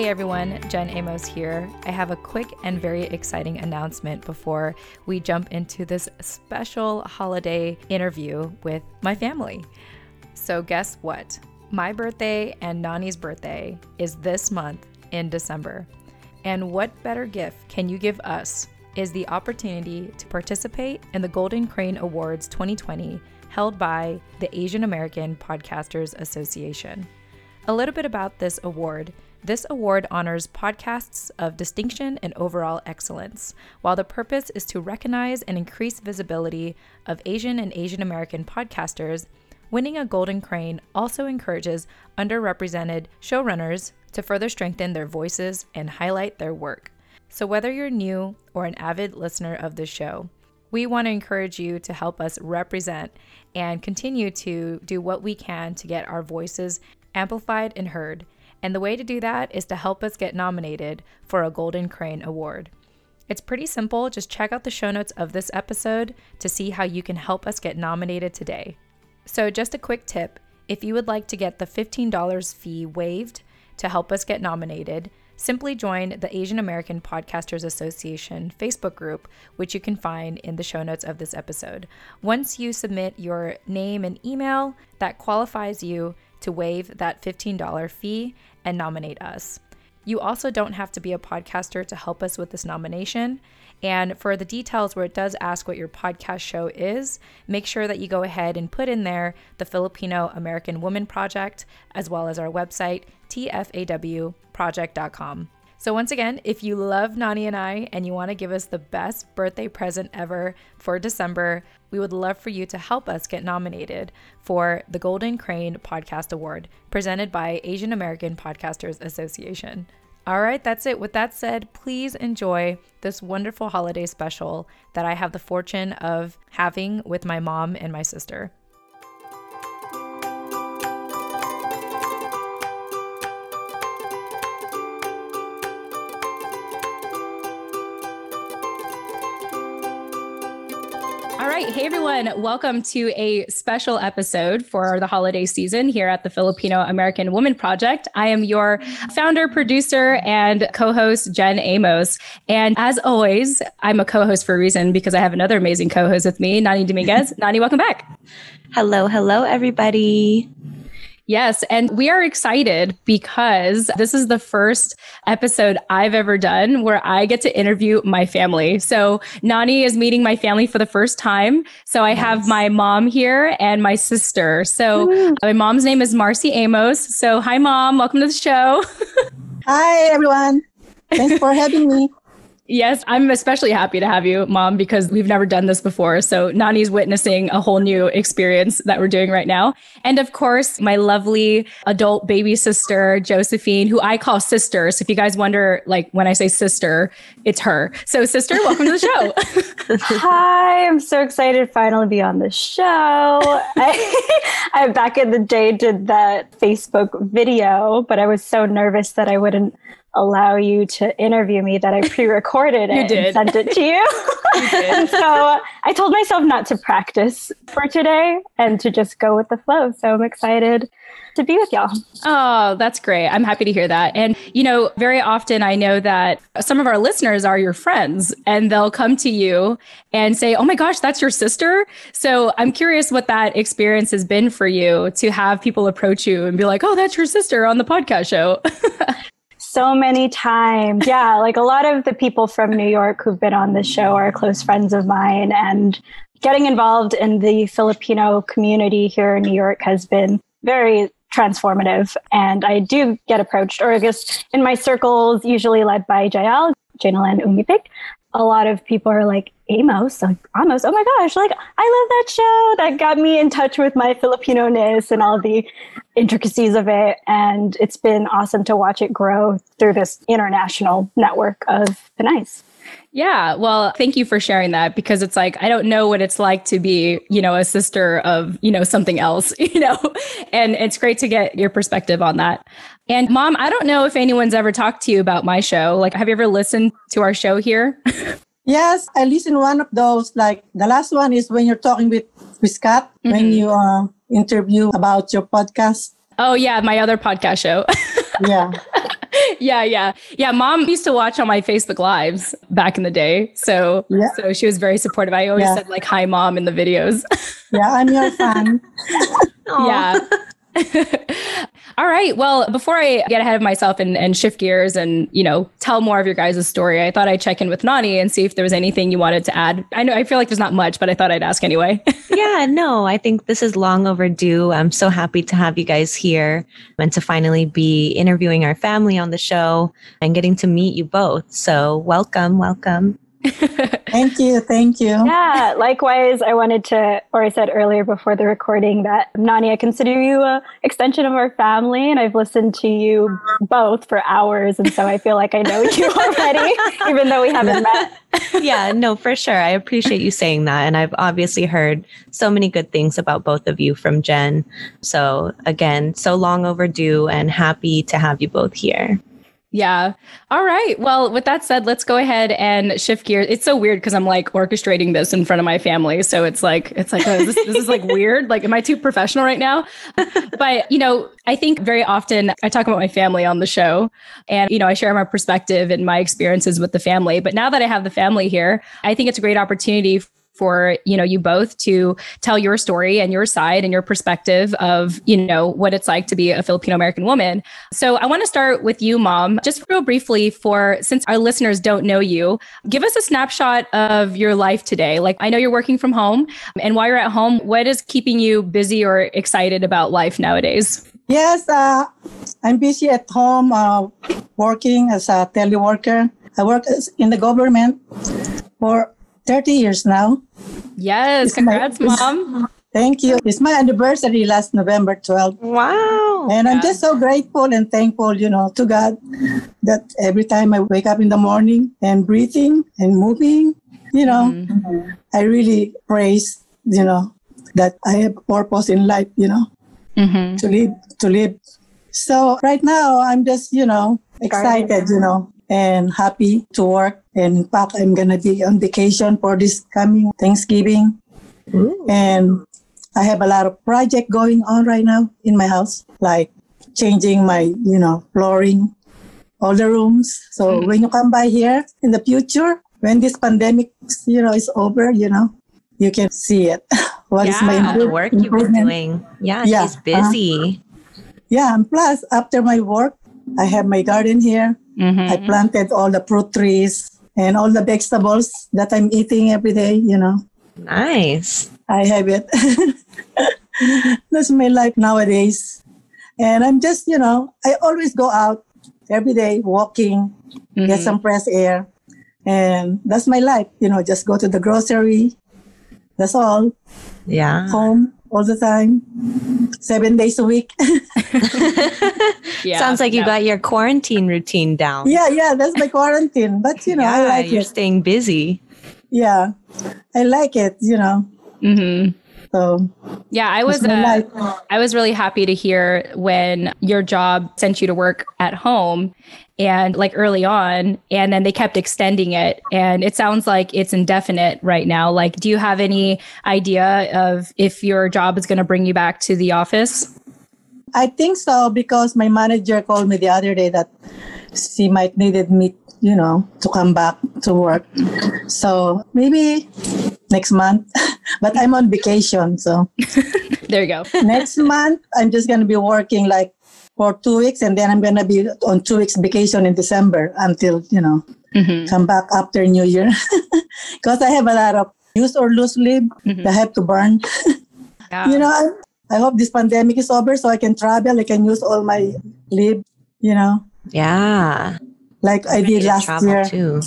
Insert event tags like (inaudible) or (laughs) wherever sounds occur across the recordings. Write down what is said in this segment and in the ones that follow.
Hey everyone, Jen Amos here. I have a quick and very exciting announcement before we jump into this special holiday interview with my family. So, guess what? My birthday and Nani's birthday is this month in December. And what better gift can you give us is the opportunity to participate in the Golden Crane Awards 2020 held by the Asian American Podcasters Association. A little bit about this award. This award honors podcasts of distinction and overall excellence, while the purpose is to recognize and increase visibility of Asian and Asian American podcasters. Winning a Golden Crane also encourages underrepresented showrunners to further strengthen their voices and highlight their work. So, whether you're new or an avid listener of the show, we want to encourage you to help us represent and continue to do what we can to get our voices amplified and heard. And the way to do that is to help us get nominated for a Golden Crane Award. It's pretty simple. Just check out the show notes of this episode to see how you can help us get nominated today. So, just a quick tip if you would like to get the $15 fee waived to help us get nominated, simply join the Asian American Podcasters Association Facebook group, which you can find in the show notes of this episode. Once you submit your name and email, that qualifies you to waive that $15 fee and nominate us. You also don't have to be a podcaster to help us with this nomination. And for the details where it does ask what your podcast show is, make sure that you go ahead and put in there the Filipino American Woman Project, as well as our website, tfawproject.com. So, once again, if you love Nani and I and you want to give us the best birthday present ever for December, we would love for you to help us get nominated for the Golden Crane Podcast Award presented by Asian American Podcasters Association. All right, that's it. With that said, please enjoy this wonderful holiday special that I have the fortune of having with my mom and my sister. Everyone. Welcome to a special episode for the holiday season here at the Filipino American Woman Project. I am your founder, producer, and co host, Jen Amos. And as always, I'm a co host for a reason because I have another amazing co host with me, Nani Dominguez. (laughs) Nani, welcome back. Hello. Hello, everybody. Yes. And we are excited because this is the first episode I've ever done where I get to interview my family. So Nani is meeting my family for the first time. So I have my mom here and my sister. So my mom's name is Marci Amos. So hi, mom. Welcome to the show. (laughs) hi, everyone. Thanks for having me. Yes, I'm especially happy to have you, Mom, because we've never done this before. So Nani's witnessing a whole new experience that we're doing right now. And of course, my lovely adult baby sister, Josephine, who I call sister. So if you guys wonder, like when I say sister, it's her. So sister, welcome to the show. (laughs) (laughs) Hi, I'm so excited to finally be on the show. I, (laughs) I back in the day did that Facebook video, but I was so nervous that I wouldn't allow you to interview me that I pre-recorded (laughs) it and sent it to you. (laughs) you so I told myself not to practice for today and to just go with the flow. So I'm excited to be with y'all. Oh, that's great. I'm happy to hear that. And, you know, very often I know that some of our listeners are your friends and they'll come to you and say, Oh my gosh, that's your sister. So I'm curious what that experience has been for you to have people approach you and be like, Oh, that's your sister on the podcast show. (laughs) so many times. Yeah, like a lot of the people from New York who've been on this show are close friends of mine. And getting involved in the Filipino community here in New York has been very transformative. And I do get approached, or I guess in my circles, usually led by Jael, Janellen Umipik, a lot of people are like, Amos, like Amos, oh my gosh, like I love that show. That got me in touch with my Filipino ness and all the intricacies of it. And it's been awesome to watch it grow through this international network of Pinays. Yeah. Well, thank you for sharing that because it's like, I don't know what it's like to be, you know, a sister of, you know, something else, (laughs) you know, and it's great to get your perspective on that. And mom, I don't know if anyone's ever talked to you about my show. Like, have you ever listened to our show here? (laughs) yes, I listened one of those. Like the last one is when you're talking with, with Scott, mm-hmm. when you uh, interview about your podcast. Oh, yeah, my other podcast show. (laughs) yeah. yeah, yeah. Yeah, mom used to watch on my Facebook lives back in the day. So Yeah. so she was very supportive. I always Yeah. said like hi mom in the videos. (laughs) Yeah, I'm your fan. yeah. (laughs) (laughs) All right. Well, before I get ahead of myself and, and shift gears and, you know, tell more of your guys' story, I thought I'd check in with Nani and see if there was anything you wanted to add. I know I feel like there's not much, but I thought I'd ask anyway. (laughs) yeah, no, I think this is long overdue. I'm so happy to have you guys here and to finally be interviewing our family on the show and getting to meet you both. So, welcome, welcome. (laughs) Thank you. Thank you. Yeah, likewise, I wanted to, or I said earlier before the recording that Nani, I consider you a extension of our family, and I've listened to you both for hours, and so I feel like I know you (laughs) already, even though we haven't met. (laughs) yeah, no, for sure. I appreciate you saying that. And I've obviously heard so many good things about both of you from Jen. So, again, so long overdue and happy to have you both here. Yeah. All right. Well, with that said, let's go ahead and shift gears. It's so weird because I'm like orchestrating this in front of my family. So it's like, it's like, oh, this, this is like weird. Like, am I too professional right now? (laughs) but, you know, I think very often I talk about my family on the show and, you know, I share my perspective and my experiences with the family. But now that I have the family here, I think it's a great opportunity for you know you both to tell your story and your side and your perspective of you know what it's like to be a Filipino American woman. So I want to start with you mom just real briefly for since our listeners don't know you give us a snapshot of your life today. Like I know you're working from home and while you're at home what is keeping you busy or excited about life nowadays? Yes, uh, I'm busy at home uh, working as a teleworker. I work in the government for 30 years now. Yes, It's my- mom. Thank you. It's my anniversary last November 12th. Wow. And I'm just so grateful and thankful, you know, to God that every time I wake up in the morning and breathing and moving, you know, I really praise, you know, that I have purpose in life, you know, Mhm. to live, to live. So right now I'm just, you know, excited, you know, and happy to work. And in fact, I'm going to be on vacation for this coming Thanksgiving. And I have a lot of project going on right now in my house, like changing my, you know, flooring, all the rooms. So mm. when you come by here in the future, when this pandemic, you know, is over, you know, you can see it. (laughs) What is my Yeah, All the work been improvement. doing. Yeah, Yeah, she's uh-huh. busy. Yeah, and plus after my work, I have my garden here. Mm-hmm, I Mhm. planted all the fruit trees and all the vegetables that I'm eating every day, you know. Nice. I have it. (laughs) That's my life nowadays. And I'm just, you know, I always go out every day walking, get Mhm. some fresh air. And that's my life, you know, just go to the grocery. That's all. Yeah. Home all the time, seven days a week. (laughs) Yeah. Sounds like you Yeah. got your quarantine routine down. yeah, yeah, that's my quarantine. But, you know, I like you're it. staying busy. Yeah, I like it, you know. Mhm. So Yeah, I was uh. I was really happy to hear when your job sent you to work at home and like early on and then they kept extending it and it sounds like it's indefinite right now. Like do you have any idea of if your job is going to bring you back to the office? I think so because my manager called me the other day that she might needed me, you know, to come back to work. So maybe next month. (laughs) but I'm on vacation, so (laughs) There you go. next month I'm just gonna be working like for two weeks, and then I'm gonna be on two weeks vacation in December until you know Mhm. come back after New Year (laughs) because I have a lot of use or lose leave Mhm. that I have to burn. (laughs) Yeah. you know, I, I hope this pandemic is over so I can travel. I can use all my leave, you know, Yeah. like I Ready did last travel year. too.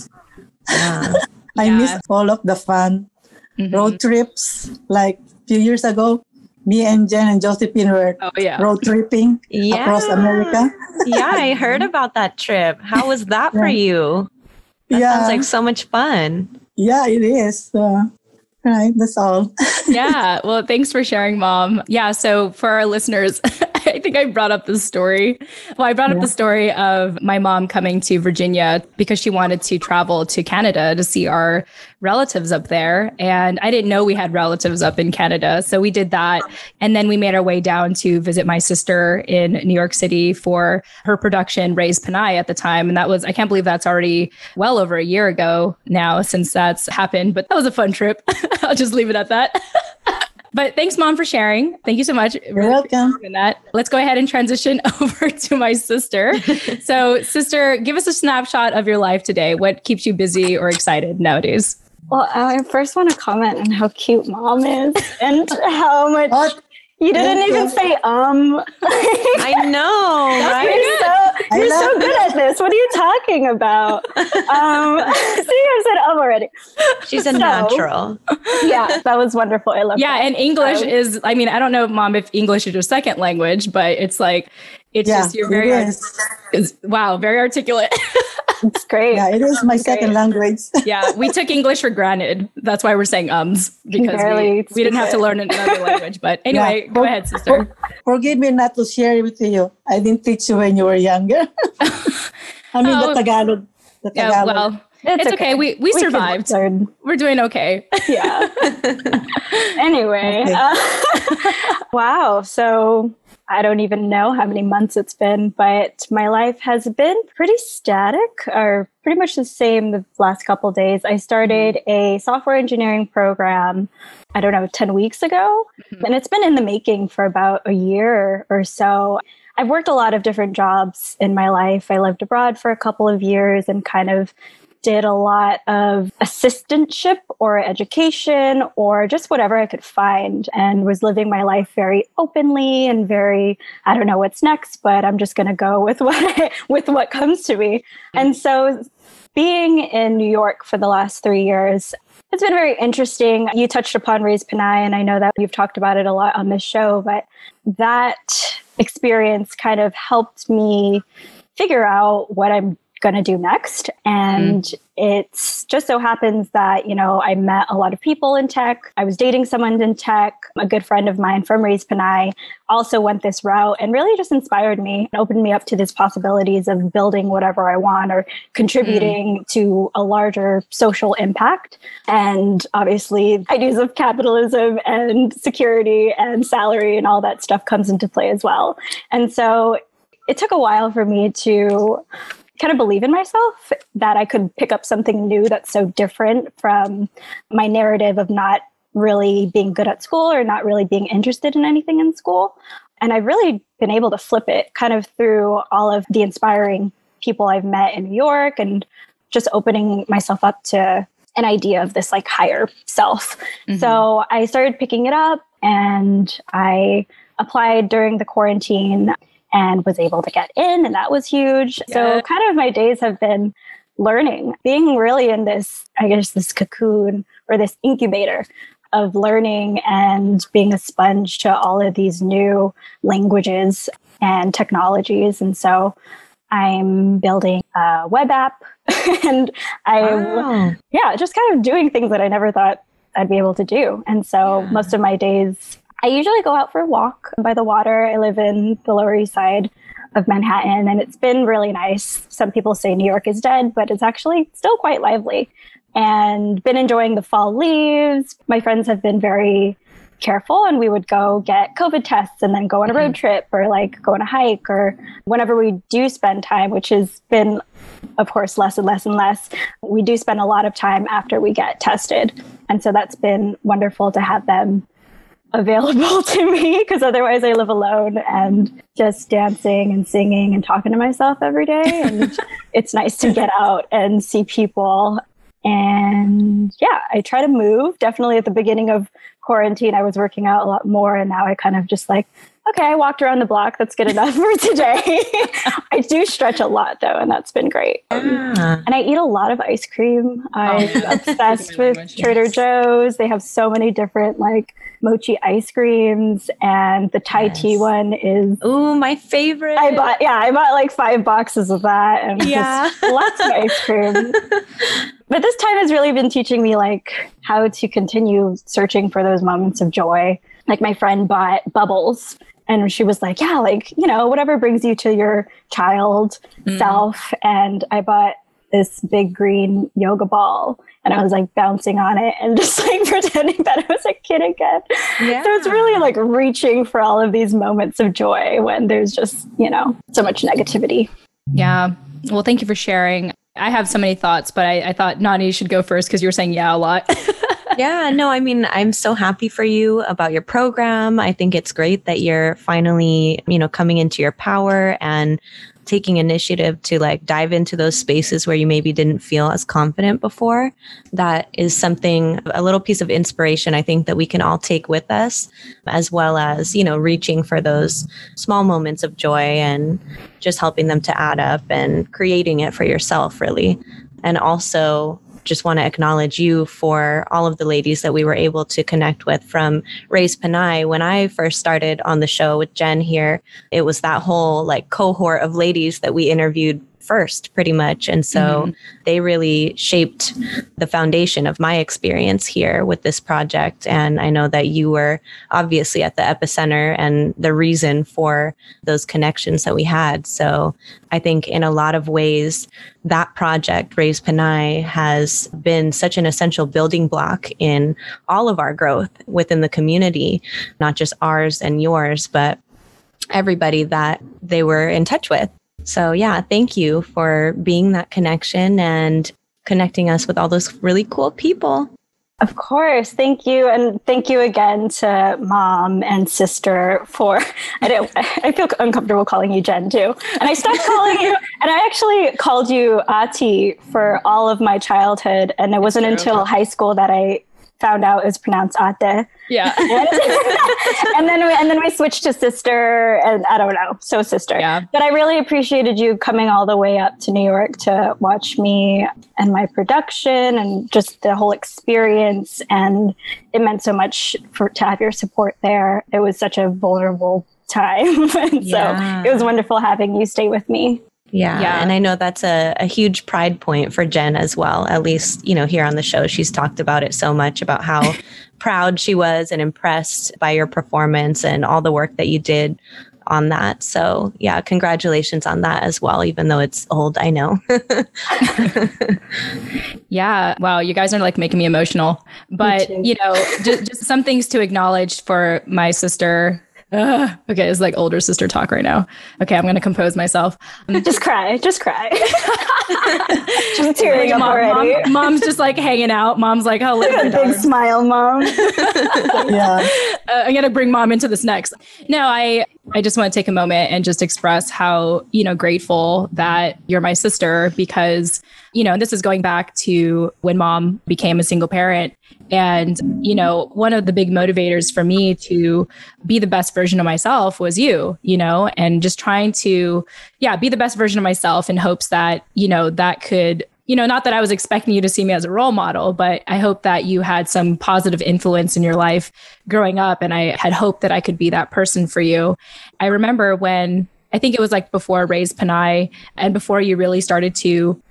Yeah. (laughs) I Yeah. missed all of the fun Mhm. road trips. Like a few years ago, me and Jen and Josephine were Oh yeah. road tripping yeah. across America. yeah, I heard (laughs) about that trip. How was that for you? That yeah, sounds like so much fun. yeah, it is. Uh, right, that's all. (laughs) yeah. Well, thanks for sharing, mom. Yeah. So for our listeners, (laughs) (laughs) I think I brought up the story. Well, I brought yeah. up the story of my mom coming to Virginia because she wanted to travel to Canada to see our relatives up there. And I didn't know we had relatives up in Canada. So we did that. And then we made our way down to visit my sister in New York City for her production, Raised Pinay at the time. And that was, I can't believe that's already well over a year ago now since that's happened. But that was a fun trip. (laughs) I'll just leave it at that. (laughs) But thanks, mom, for sharing. Thank you so much. You're really welcome. That. Let's go ahead and transition (laughs) over to my sister. (laughs) so, sister, give us a snapshot of your life today. What keeps you busy or excited nowadays? Well, I first want to comment on how cute mom is and how much what? You didn't even say um. I know, (laughs) right? You're, so, you're so good at this. What are you talking about? um, (laughs) see, I said um already. She's a so, natural. Yeah, that was wonderful. I love. Yeah, that. and English um, is. I mean, I don't know, mom, if English is your second language, but it's like it's yeah, just you're very. It wow, very articulate. (laughs) It's great. Yeah, it is my second great. language. (laughs) yeah, we took English for granted. That's why we're saying ums because we, we, didn't have to learn another (laughs) language. But anyway, yeah. go ahead, sister. forgive me not to share it with you. I didn't teach you when you were younger. (laughs) I mean, oh, the Tagalog. The Tagalog. Yeah, well, it's, it's okay. okay. We we, we survived. We're doing okay. Yeah. anyway, okay. Uh, wow. So I don't even know how many months it's been, but my life has been pretty static or pretty much the same the last couple days. I started a software engineering program, I don't know, 10 weeks ago, mm-hmm. and it's been in the making for about a year or so. I've worked a lot of different jobs in my life. I lived abroad for a couple of years and kind of did a lot of assistantship or education or just whatever I could find and was living my life very openly and very, I don't know what's next, but I'm just going to go with (laughs) what, with what comes to me. And so being in New York for the last three years, it's been very interesting. You touched upon Raised Pinay, and I know that you've talked about it a lot on this show, but that experience kind of helped me figure out what I'm going to do next. And mm. it's just so happens that, you know, I met a lot of people in tech. I was dating someone in tech. A good friend of mine from Raised Pinay also went this route and really just inspired me and opened me up to these possibilities of building whatever I want or contributing mm. to a larger social impact. And obviously, ideas of capitalism and security and salary and all that stuff comes into play as well. And so it took a while for me to kind of believe in myself that I could pick up something new that's so different from my narrative of not really being good at school or not really being interested in anything in school. And I've really been able to flip it kind of through all of the inspiring people I've met in New York and just opening myself up to an idea of this like higher self. Mm-hmm. So I started picking it up and I applied during the quarantine and was able to get in, and that was huge. Yeah. So, kind of my days have been learning, being really in this, I guess, this cocoon or this incubator of learning and being a sponge to all of these new languages and technologies. And so, I'm building a web app (laughs) and I'm, wow. yeah, just kind of doing things that I never thought I'd be able to do. And so yeah. most of my days I usually go out for a walk by the water. I live in the Lower East Side of Manhattan, and it's been really nice. Some people say New York is dead, but it's actually still quite lively. And been enjoying the fall leaves. My friends have been very careful, and we would go get COVID tests and then go on a road mm-hmm. trip or like go on a hike or whenever we do spend time, which has been, of course, less and less and less. We do spend a lot of time after we get tested. And so that's been wonderful to have them available (laughs) to me because otherwise I live alone and just dancing and singing and talking to myself every day. And (laughs) it's nice to get out and see people. And yeah, I try to move. Definitely at the beginning of quarantine, I was working out a lot more. And now I kind of just like, okay, I walked around the block. That's good enough (laughs) for today. (laughs) I do stretch a lot though, and that's been great. Ah. And I eat a lot of ice cream. I'm oh, obsessed (laughs) with Trader Joe's. They have so many different like mochi ice creams, and the Thai yes. tea one is oh my favorite. I bought yeah, I bought like five boxes of that, and yeah, lots of ice cream. but this time has really been teaching me like how to continue searching for those moments of joy. Like my friend bought bubbles and she was like, yeah, like, you know, whatever brings you to your child mm. self. And I bought this big green yoga ball and I was like bouncing on it and (laughs) just like (laughs) pretending that I was a kid again. Yeah. So it's really like reaching for all of these moments of joy when there's just, you know, so much negativity. Yeah. Well, thank you for sharing. I have so many thoughts, but I, I thought Nani should go first because you were saying yeah a lot. (laughs) yeah, no, I mean, I'm so happy for you about your program. I think it's great that you're finally, you know, coming into your power and taking initiative to like dive into those spaces where you maybe didn't feel as confident before. That is something, a little piece of inspiration I think that we can all take with us, as well as, you know, reaching for those small moments of joy and just helping them to add up and creating it for yourself, really. And also just want to acknowledge you for all of the ladies that we were able to connect with from Raised Pinay. When I first started on the show with Jen here, it was that whole like cohort of ladies that we interviewed first, pretty much. And so mm-hmm. they really shaped the foundation of my experience here with this project. And I know that you were obviously at the epicenter and the reason for those connections that we had. So I think in a lot of ways, that project, Raised Pinay, has been such an essential building block in all of our growth within the community, not just ours and yours, but everybody that they were in touch with. So, yeah, thank you for being that connection and connecting us with all those really cool people. Of course. Thank you. And thank you again to mom and sister for I don't I feel uncomfortable calling you Jen too. And I stopped calling you and I actually called you Ati for all of my childhood. And it wasn't until high school that I found out it was pronounced Ate. Yeah. (laughs) and then we, and then we switched to sister and I don't know. So sister. Yeah. But I really appreciated you coming all the way up to New York to watch me and my production and just the whole experience and it meant so much for to have your support there. It was such a vulnerable time. (laughs) yeah. so it was wonderful having you stay with me. Yeah. yeah. And I know that's a, a huge pride point for Jen as well. At least, you know, here on the show, she's talked about it so much about how (laughs) proud she was and impressed by your performance and all the work that you did on that. So, yeah, congratulations on that as well, even though it's old, I know. (laughs) yeah. Wow. You guys are like making me emotional. But, you know, just, just some things to acknowledge for my sister uh, (laughs) okay, it's like older sister talk right now. Okay, I'm gonna compose myself. (laughs) just cry, just cry. (laughs) just tearing up mom, already. Mom, mom's just like hanging out. Mom's like, "Oh, look big smile, mom." yeah, uh, I'm gonna bring mom into this next. No, I I just want to take a moment and just express how you know grateful that you're my sister because you know, this is going back to when mom became a single parent. And, you know, one of the big motivators for me to be the best version of myself was you, you know, and just trying to, yeah, be the best version of myself in hopes that, you know, that could you know, not that I was expecting you to see me as a role model, but I hope that you had some positive influence in your life growing up. And I had hoped that I could be that person for you. I remember when I think it was like before Raised Pinay and before you really started to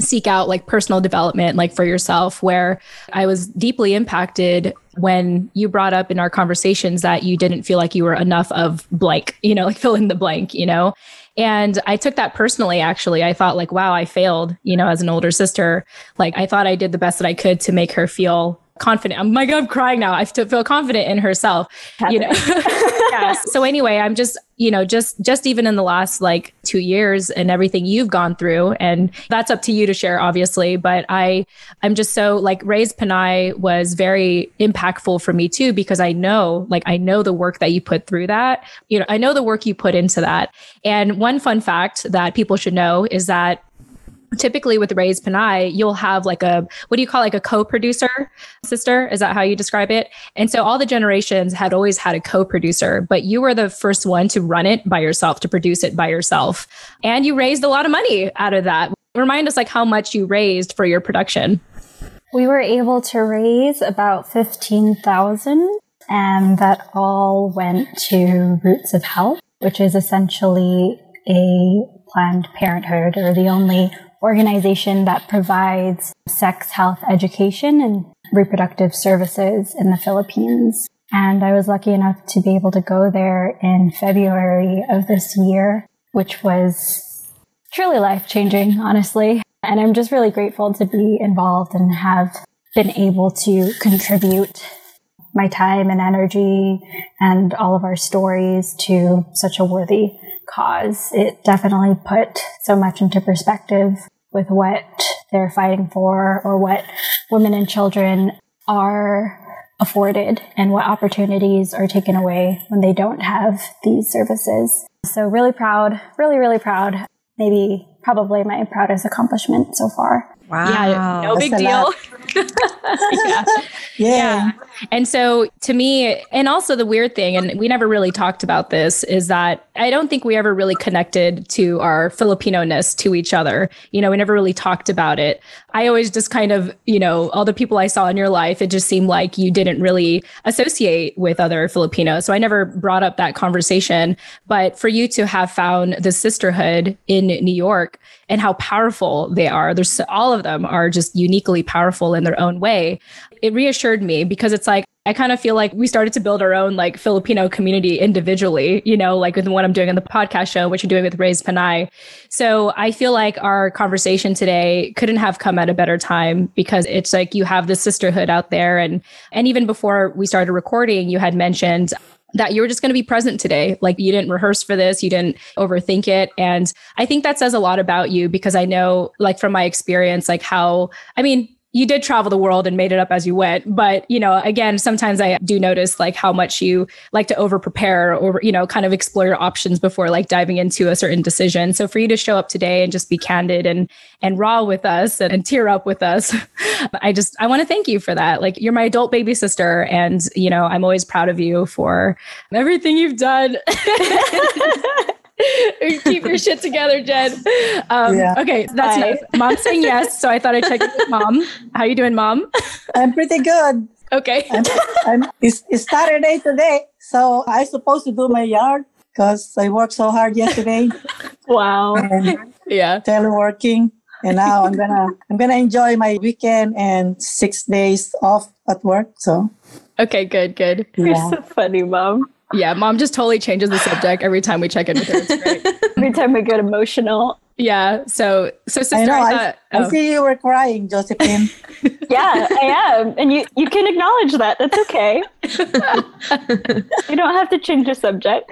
seek out like personal development like for yourself where i was deeply impacted when you brought up in our conversations that you didn't feel like you were enough of blank (laughs) you know like fill in the blank you know? And i took that personally actually. I thought like wow i failed you know as an older sister. Like i thought i did the best that i could to make her feel confident. I'm like, I'm crying now. I feel confident in herself, you know? (laughs) yeah. So anyway, I'm just, you know, just, just even in the last like two years and everything you've gone through, and that's up to you to share, obviously. But I, I'm just so like Raised Pinay was very impactful for me too, because I know, like, I know the work that you put through that. You know, I know the work you put into that. And one fun fact that people should know is that typically with Raised Pinay, you'll have like a what do you call like a co-producer sister? Is that how you describe it? And so all the generations had always had a co-producer, but you were the first one to run it by yourself, to produce it by yourself. And you raised a lot of money out of that. Remind us like how much you raised for your production. We were able to raise about 15,000 and that all went to Roots of Health, which is essentially a Planned Parenthood or the only organization that provides sex health education and reproductive services in the Philippines. And I was lucky enough to be able to go there in February of this year, which was truly life changing, honestly. And I'm just really grateful to be involved and have been able to contribute my time and energy and all of our stories to such a worthy cause. It definitely put so much into perspective with what they're fighting for or what women and children are afforded and what opportunities are taken away when they don't have these services. So really proud, really, really proud. Maybe probably my proudest accomplishment so far. Wow. Yeah, no big deal. yeah. (laughs) Yeah. Yeah. And so to me, and also the weird thing, and we never really talked about this, is that I don't think we ever really connected to our Filipino ness to each other. You know, we never really talked about it. I always just kind of, you know, all the people I saw in your life, it just seemed like you didn't really associate with other Filipinos. So I never brought up that conversation. But for you to have found the sisterhood in New York and how powerful they are, there's all of them are just uniquely powerful in their own way. It reassured me because it's like, I kind of feel like we started to build our own like Filipino community individually, you know, like with what I'm doing on the podcast show, what you're doing with Raised Pinay. So I feel like our conversation today couldn't have come at a better time because it's like you have the sisterhood out there. And, and even before we started recording, you had mentioned that you were just going to be present today. Like you didn't rehearse for this, you didn't overthink it. And I think that says a lot about you because I know, like, from my experience, like how, I mean, you did travel the world and made it up as you went but you know again sometimes i do notice like how much you like to over prepare or you know kind of explore your options before like diving into a certain decision. So for you to show up today and just be candid and and raw with us and, and tear up with us (laughs) i just i want to thank you for that. Like you're my adult baby sister and you know i'm always proud of you for everything you've done (laughs) Keep your shit together, Jen. Um, Yeah. Okay, that's Bye. nice. Mom's saying yes, so I thought I'd check in with mom. How you doing, mom? I'm pretty good. Okay. I'm, I'm, it's, it's Saturday today, so I'm supposed to do my yard because I worked so hard yesterday (laughs) Wow. and Yeah. teleworking. And now I'm gonna I'm gonna enjoy my weekend and six days off at work. So Okay, good, good. yeah. You're so funny, mom. Yeah, mom just totally changes the subject every time we check in with her. It's great. (laughs) Every time we get emotional. Yeah. So so sister, I know. I I, thought I oh. see you were crying, Josephine. (laughs) Yeah, I am. And you, you can acknowledge that. That's okay. (laughs) you don't have to change the subject.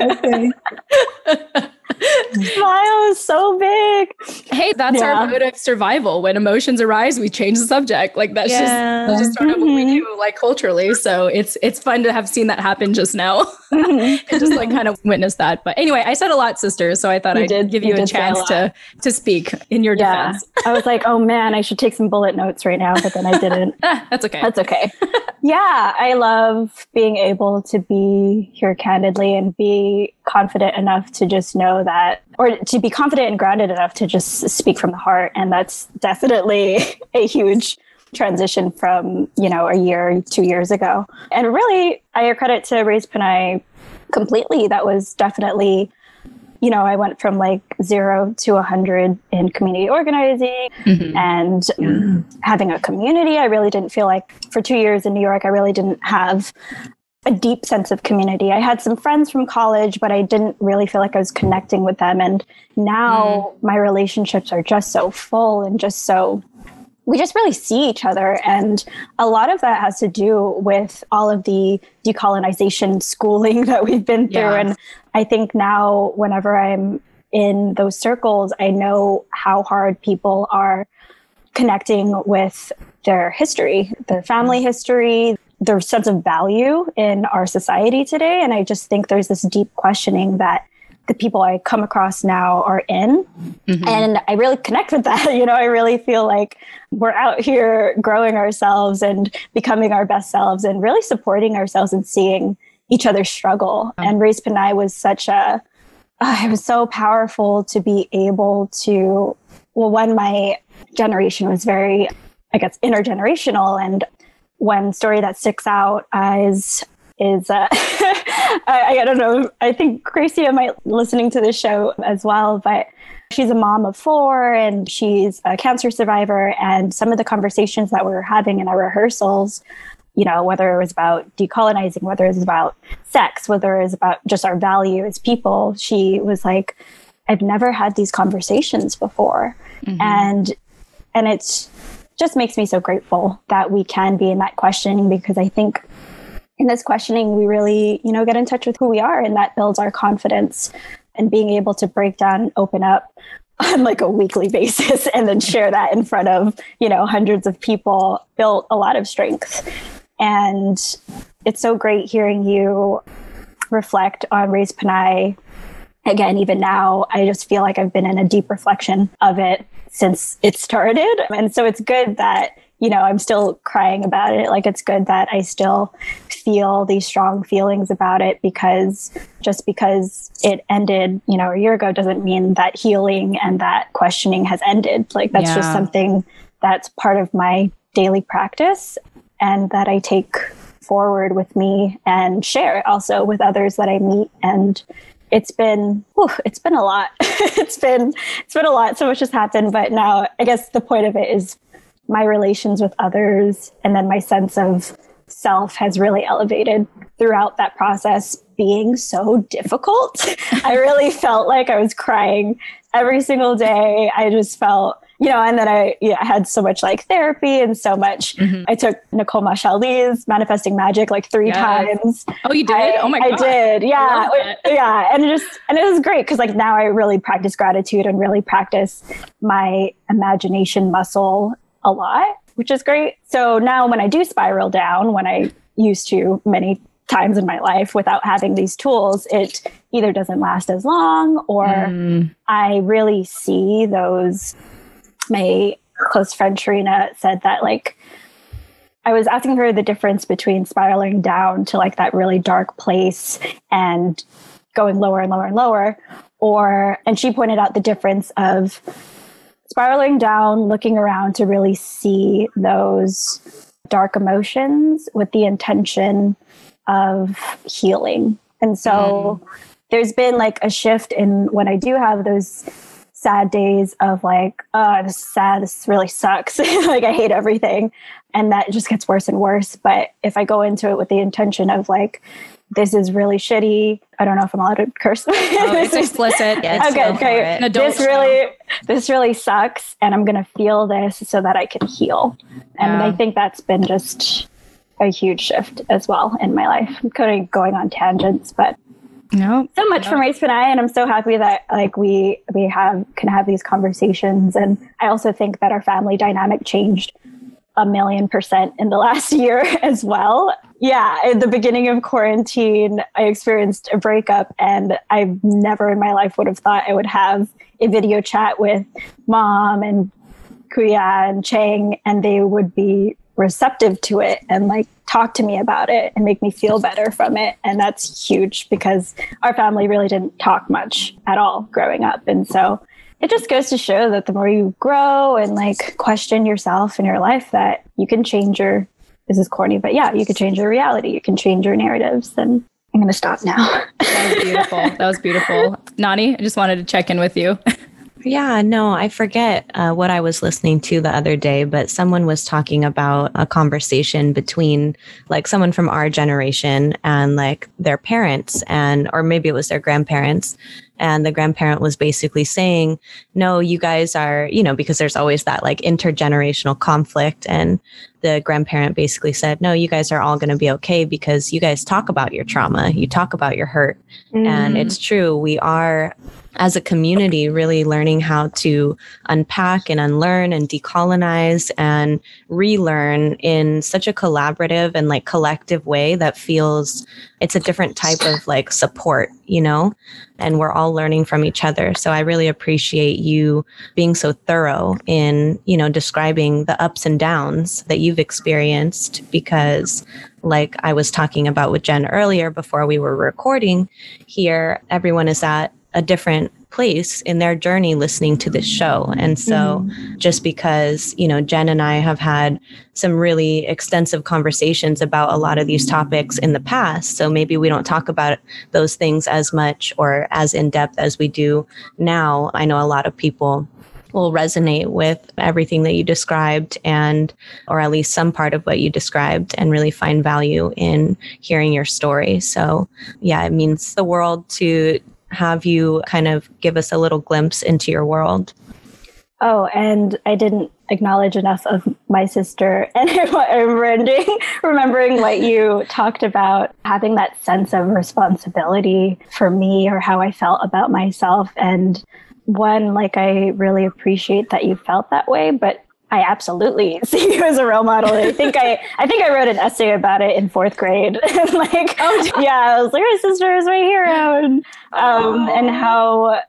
okay. (laughs) Smile is so big. Hey, that's Yeah. our mode of survival. When emotions arise, we change the subject. Like that's Yeah. just that's just sort of what we Mhm. do, like culturally. So it's it's fun to have seen that happen just now. (laughs) and just like kind of witness that. But anyway, I said a lot, sister. So I thought You I'd did- give you you, a did say a chance to to speak in your Yeah. defense. I was like, oh man, I should take some bullet notes right now, but then I didn't. That's okay. That's okay. yeah, I love being able to be here candidly and be confident enough to just know that, or to be confident and grounded enough to just speak from the heart. And that's definitely (laughs) a huge transition from, you know, a year, two years ago. And really, I credit to Raised Pinay completely. That was definitely you know, I went from like zero to a hundred in community organizing Mhm. and having a community. I really didn't feel like for two years in New York, I really didn't have a deep sense of community. I had some friends from college, but I didn't really feel like I was connecting with them. And now my relationships are just so full and just so we just really see each other. And a lot of that has to do with all of the decolonization (laughs) schooling that we've been through. Yeah. And I think now, whenever I'm in those circles, I know how hard people are connecting with their history, their family mm-hmm. history, their sense of value in our society today. And I just think there's this deep questioning that the people I come across now are in. Mhm. And I really connect with that. (laughs) You know, I really feel like we're out here growing ourselves and becoming our best selves and really supporting ourselves and seeing each other struggle. And Raised Pinay was such a, ah, it was so powerful to be able to, well, one, my generation was very, I guess, intergenerational. And one story that sticks out is is uh, (laughs) I, I don't know. I think Gracia might listening to this show as well, but she's a mom of four and she's a cancer survivor. And some of the conversations that we were having in our rehearsals you know, whether it was about decolonizing, whether it was about sex, whether it was about just our value as people, she was like, I've never had these conversations before. Mm-hmm. And and it's just makes me so grateful that we can be in that questioning because I think in this questioning we really, you know, get in touch with who we are and that builds our confidence and being able to break down and open up (laughs) on like a weekly basis (laughs) and then share that in front of, you know, hundreds of people built a lot of strength. And it's so great hearing you reflect on Raised Pinay. Again, even now, I just feel like I've been in a deep reflection of it since it started. And so it's good that you know, I'm still crying about it. Like it's good that I still feel these strong feelings about it because just because it ended, you know, a year ago doesn't mean that healing and that questioning has ended. Like that's yeah. just something that's part of my daily practice and that I take forward with me and share also with others that I meet and it's been whew, it's been a lot (laughs) it's been it's been a lot so much has happened but now i guess the point of it is my relations with others and then my sense of self has really elevated throughout that process being so difficult. (laughs) I really felt like I was crying every single day. I just felt, you know, and then I yeah, had so much like therapy and so much. Mm-hmm. I took Nicole Mashali's Manifesting Magic like three yes. times. Oh, you did? I, oh my god. I did. Yeah. I yeah. And it just and it was great because like now I really practice gratitude and really practice my imagination muscle a lot, which is great. So now when I do spiral down, when I used to many times in my life without having these tools, it either doesn't last as long or mm. I really see those. My close friend Sharina said that like I was asking her the difference between spiraling down to like that really dark place and going lower and lower and lower or and she pointed out the difference of spiraling down, looking around to really see those dark emotions with the intention of healing. And so mm. there's been like a shift in when I do have those sad days of like, oh, this is sad, this really sucks. (laughs) like I hate everything. And that just gets worse and worse. But if I go into it with the intention of like, this is really shitty. I don't know if I'm allowed to curse. Oh, it's (laughs) explicit. Yes, okay, great. This really, this really sucks, and I'm gonna feel this so that I can heal. And yeah. I think that's been just a huge shift as well in my life. I'm kind of going on tangents, but no, so much no. from Raised Pinay, and I'm so happy that like we we have can have these conversations. And I also think that our family dynamic changed a million percent in the (laughs) last year as well. Yeah, at the beginning of quarantine, I experienced a breakup, and I never in my life would have thought I would have a video chat with mom and Kuya and Chang, and they would be receptive to it and like talk to me about it and make me feel better from it. And that's huge because our family really didn't talk much at all growing up. And so it just goes to show that the more you grow and like question yourself in your life that you can change your this is corny but yeah you can change your reality. You can change your narratives. And i'm going to stop now. That was beautiful. (laughs) That was beautiful. Nani i just wanted to check in with you. Yeah, no, I forget uh, what I was listening to the other day, but someone was talking about a conversation between like someone from our generation and like their parents, and or maybe it was their grandparents. And the grandparent was basically saying, no, you guys are, you know, because there's always that like intergenerational conflict. And the grandparent basically said, no, you guys are all going to be okay because you guys talk about your trauma, you talk about your hurt. Mm. And it's true. We are as a community really learning how to unpack and unlearn and decolonize and relearn in such a collaborative and like collective way that feels it's a different type of like support you know and we're all learning from each other. So i really appreciate you being so thorough in you know describing the ups and downs that you've experienced because like i was talking about with jen earlier before we were recording here everyone is at a different place in their journey listening to this show. And so mm-hmm. just because, you know, Jen and I have had some really extensive conversations about a lot of these topics in the past. So maybe we don't talk about those things as much or as in depth as we do now. I know a lot of people will resonate with everything that you described and or at least some part of what you described and really find value in hearing your story. So, yeah, it means the world to have you kind of give us a little glimpse into your world. Oh, and I didn't acknowledge enough of my sister (laughs) and remembering, remembering what you talked about having that sense of responsibility for me or how I felt about myself. And one, like, I really appreciate that you felt that way, but I absolutely (laughs) see you as a role model. I think I, I think I wrote an essay about it in fourth grade. (laughs) like, oh, yeah, I was like, my sister is my hero, and um, and how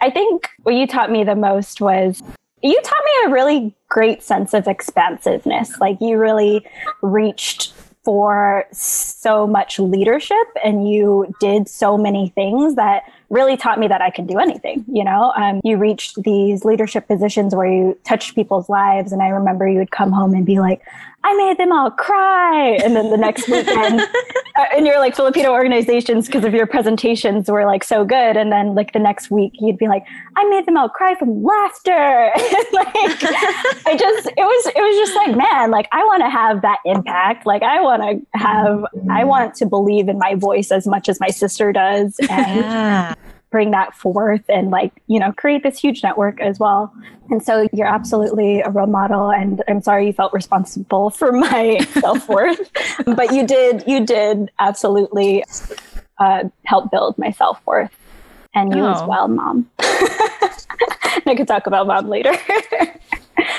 I think what you taught me the most was you taught me a really great sense of expansiveness. Like you really reached for so much leadership and you did so many things that really taught me that I can do anything. You know, um, you reached these leadership positions where you touched people's lives. And I remember you would come home and be like, I made them all cry. And then the next weekend, (laughs) uh, in your like Filipino organizations, because of your presentations were like so good. And then like the next week, you'd be like, I made them all cry from laughter. (laughs) like, I just, it was, it was just like, man, like I want to have that impact. Like I want to have, I want to believe in my voice as much as my sister does. And yeah bring that forth and like you know create this huge network as well and so you're absolutely a role model and i'm sorry you felt responsible (laughs) for my self-worth (laughs) but you did you did absolutely uh, help build my self-worth and you oh. as well mom (laughs) i could talk about mom later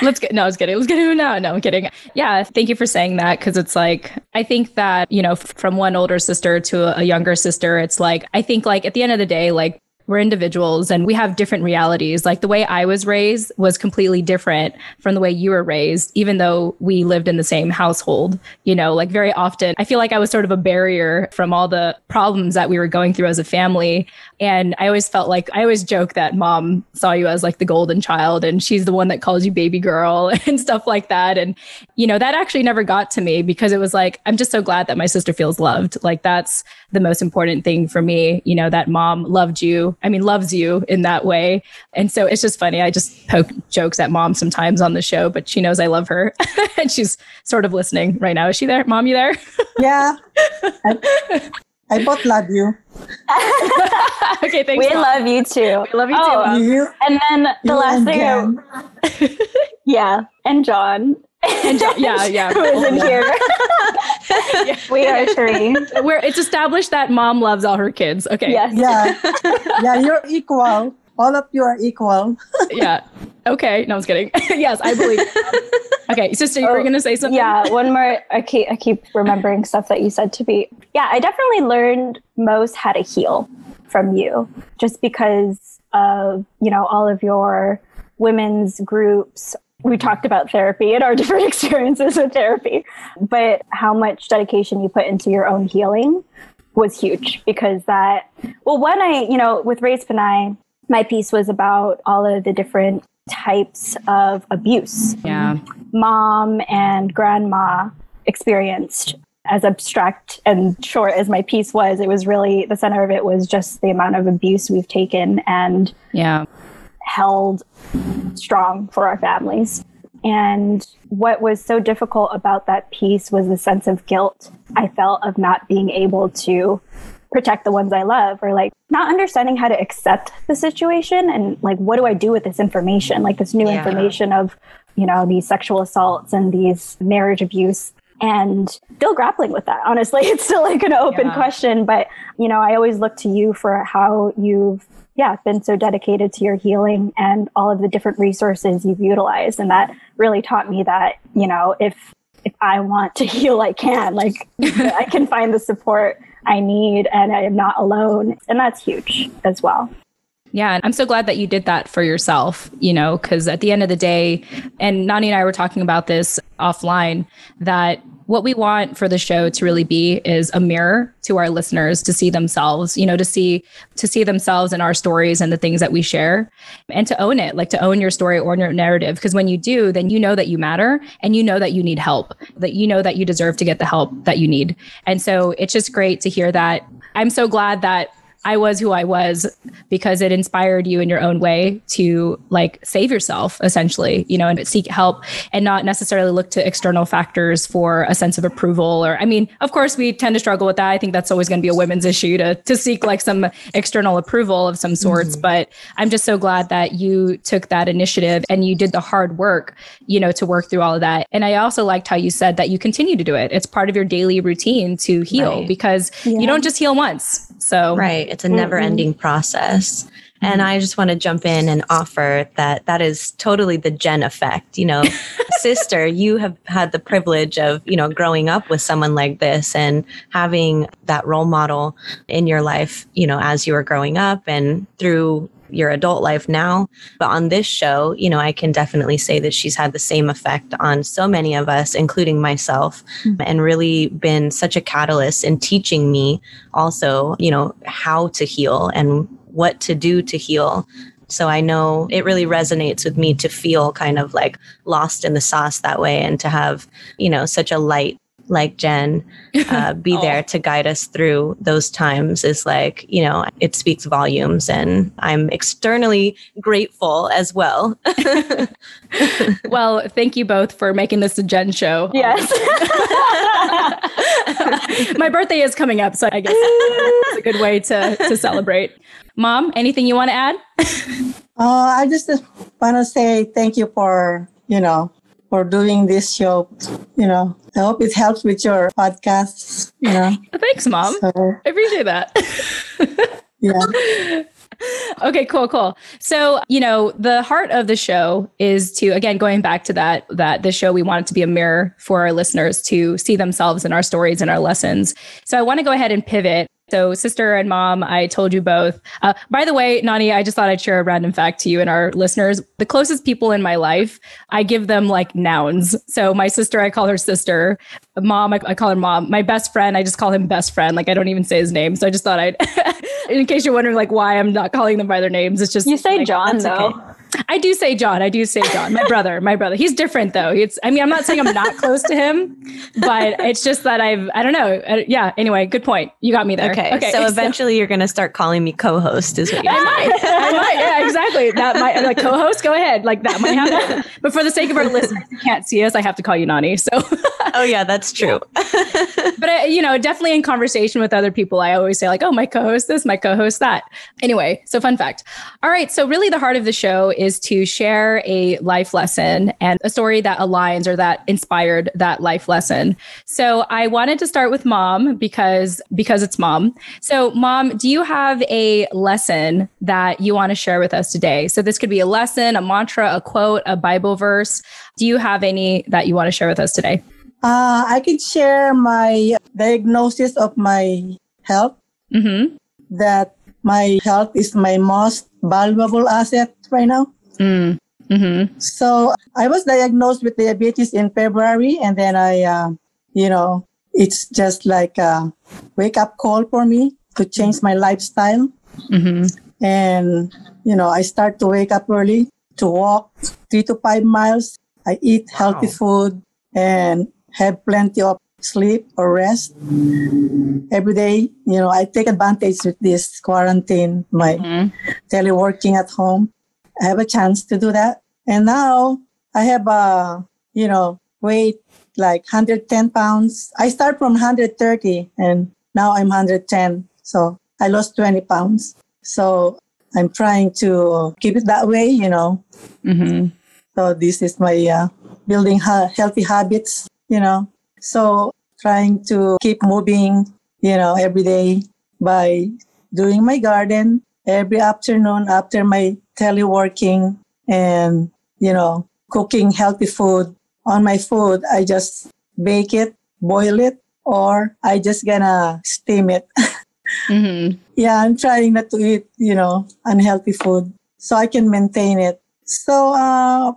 Let's get no, I was kidding. Let's get no, no, I'm kidding. Yeah, thank you for saying that because it's like I think that you know from one older sister to a younger sister, it's like I think like at the end of the day, like we're individuals and we have different realities. Like the way I was raised was completely different from the way you were raised, even though we lived in the same household. You know, like very often, I feel like I was sort of a barrier from all the problems that we were going through as a family. And I always felt like I always joke that mom saw you as like the golden child and she's the one that calls you baby girl (laughs) and stuff like that. And, you know, that actually never got to me because it was like, I'm just so glad that my sister feels loved. Like that's the most important thing for me, you know, that mom loved you. I mean, loves you in that way. And so it's just funny. I just poke jokes at mom sometimes on the show, but she knows I love her (laughs) and she's sort of listening right now. Is she there? Mom, you there? (laughs) Yeah. I, I both love you. (laughs) okay, thanks. We mom. love you too. We love you oh, too. You, and then the last thing, I, yeah, and John. And John, yeah, (laughs) yeah, who isn't oh, here? (laughs) yeah. We are three. Where it's established that mom loves all her kids. Okay. Yes. Yeah. (laughs) yeah, you're equal. All of you are equal. yeah. Okay. No, I was kidding. yes, I believe. Okay, sister, you oh, were gonna say something. Yeah, one more. I keep I keep remembering stuff that you said to me. Yeah, I definitely learned most how to heal from you, just because of you know all of your women's groups. We talked about therapy and our (laughs) different experiences with therapy, but how much dedication you put into your own healing was huge because that. Well, when I you know with Raised Pinay, my piece was about all of the different types of abuse. Yeah. Mom and grandma experienced as abstract and short as my piece was, it was really the center of it was just the amount of abuse we've taken and yeah held strong for our families. And what was so difficult about that piece was the sense of guilt I felt of not being able to protect the ones I love or like not understanding how to accept the situation and like what do I do with this information like this new yeah. information of you know these sexual assaults and these marriage abuse and still grappling with that honestly (laughs) it's still like an open yeah. question but you know I always look to you for how you've yeah been so dedicated to your healing and all of the different resources you've utilized and that really taught me that you know if if I want to (laughs) heal I can like I can (laughs) find the support I need and I am not alone. And that's huge as well. Yeah, And I'm so glad that you did that for yourself, you know, because at the end of the day, and Nani and I were talking about this offline, that what we want for the show to really be is a mirror to our listeners to see themselves, you know, to see to see themselves in our stories and the things that we share and to own it, like to own your story or your narrative because when you do, then you know that you matter and you know that you need help, that you know that you deserve to get the help that you need. And so it's just great to hear that. I'm so glad that I was who I was because it inspired you in your own way to like save yourself essentially, you know, and seek help and not necessarily look to external factors for a sense of approval or I mean, of course we tend to struggle with that. I think that's always going to be a women's issue to to seek like some external approval of some sorts, mm-hmm. but I'm just so glad that you took that initiative and you did the hard work, you know, to work through all of that. And I also liked how you said that you continue to do it. It's part of your daily routine to heal right. because yeah. you don't just heal once. So Right, it's a never-ending mm-hmm. process. And I just want to jump in and offer that that is totally the Jen effect. You know, (laughs) sister, you have had the privilege of, you know, growing up with someone like this and having that role model in your life, you know, as you were growing up and through your adult life now. But on this show, you know, I can definitely say that she's had the same effect on so many of us, including myself, mm-hmm. and really been such a catalyst in teaching me also, you know, how to heal and what to do to heal. So I know it really resonates with me to feel kind of like lost in the sauce that way and to have, you know, such a light like Jen uh, (laughs) be oh. there to guide us through those times is like, you know, it speaks volumes. And I'm externally grateful as well. (laughs) well, thank you both for making this a Jen show. Yes. (laughs) My birthday is coming up, so I guess it's a good way to, to celebrate. Mom, anything you want to add? uh, I just want to say thank you for, you know, for doing this show. You know, I hope it helps with your podcasts. You know. Thanks, Mom. So, I appreciate that. (laughs) yeah. okay, cool, cool. So, you know, the heart of the show is to again going back to that that the show we want it to be a mirror for our listeners to see themselves in our stories and our lessons. So, I want to go ahead and pivot so, sister and mom, I told you both. Uh, by the way, Nani, I just thought I'd share a random fact to you and our listeners. The closest people in my life, I give them like nouns. So, my sister, I call her sister. Mom, I, I call her mom. My best friend, I just call him best friend. Like, I don't even say his name. So, I just thought I'd, (laughs) in case you're wondering, like, why I'm not calling them by their names, it's just. You say like, John, though. Okay. I do say John. I do say John. My brother. My brother. He's different though. It's. I mean, I'm not saying I'm not close to him, but it's just that I've. I don't know. Uh, yeah. Anyway, good point. You got me there. Okay. okay so eventually, so. you're going to start calling me co-host, is what you're I might. I might. Yeah. Exactly. That might. Like co-host. Go ahead. Like that might happen. But for the sake of our listeners who can't see us, I have to call you Nani. So. oh yeah, that's true. (laughs) but I, you know, definitely in conversation with other people, I always say like, "Oh, my co-host this, my co-host that." Anyway, so fun fact. All right. So really, the heart of the show is to share a life lesson and a story that aligns or that inspired that life lesson. So I wanted to start with mom because because it's mom. So mom, do you have a lesson that you want to share with us today? So this could be a lesson, a mantra, a quote, a Bible verse. Do you have any that you want to share with us today? Uh, I can share my diagnosis of my health. Mm-hmm. That my health is my most valuable asset right now. Mm. Mm-hmm. So I was diagnosed with diabetes in February, and then I, uh, you know, it's just like a wake up call for me to change my lifestyle. Mm-hmm. And, you know, I start to wake up early to walk three to five miles. I eat healthy wow. food and have plenty of sleep or rest every day. You know, I take advantage with this quarantine, my mm-hmm. teleworking at home. I have a chance to do that. And now I have a, you know, weight like 110 pounds. I start from 130 and now I'm 110. So I lost 20 pounds. So I'm trying to keep it that way, you know. Mm-hmm. So this is my uh, building ha- healthy habits, you know. So trying to keep moving, you know, every day by doing my garden every afternoon after my teleworking and, you know, cooking healthy food. On my food, I just bake it, boil it, or I just gonna steam it. (laughs) mm-hmm. Yeah, I'm trying not to eat, you know, unhealthy food so I can maintain it. So, uh,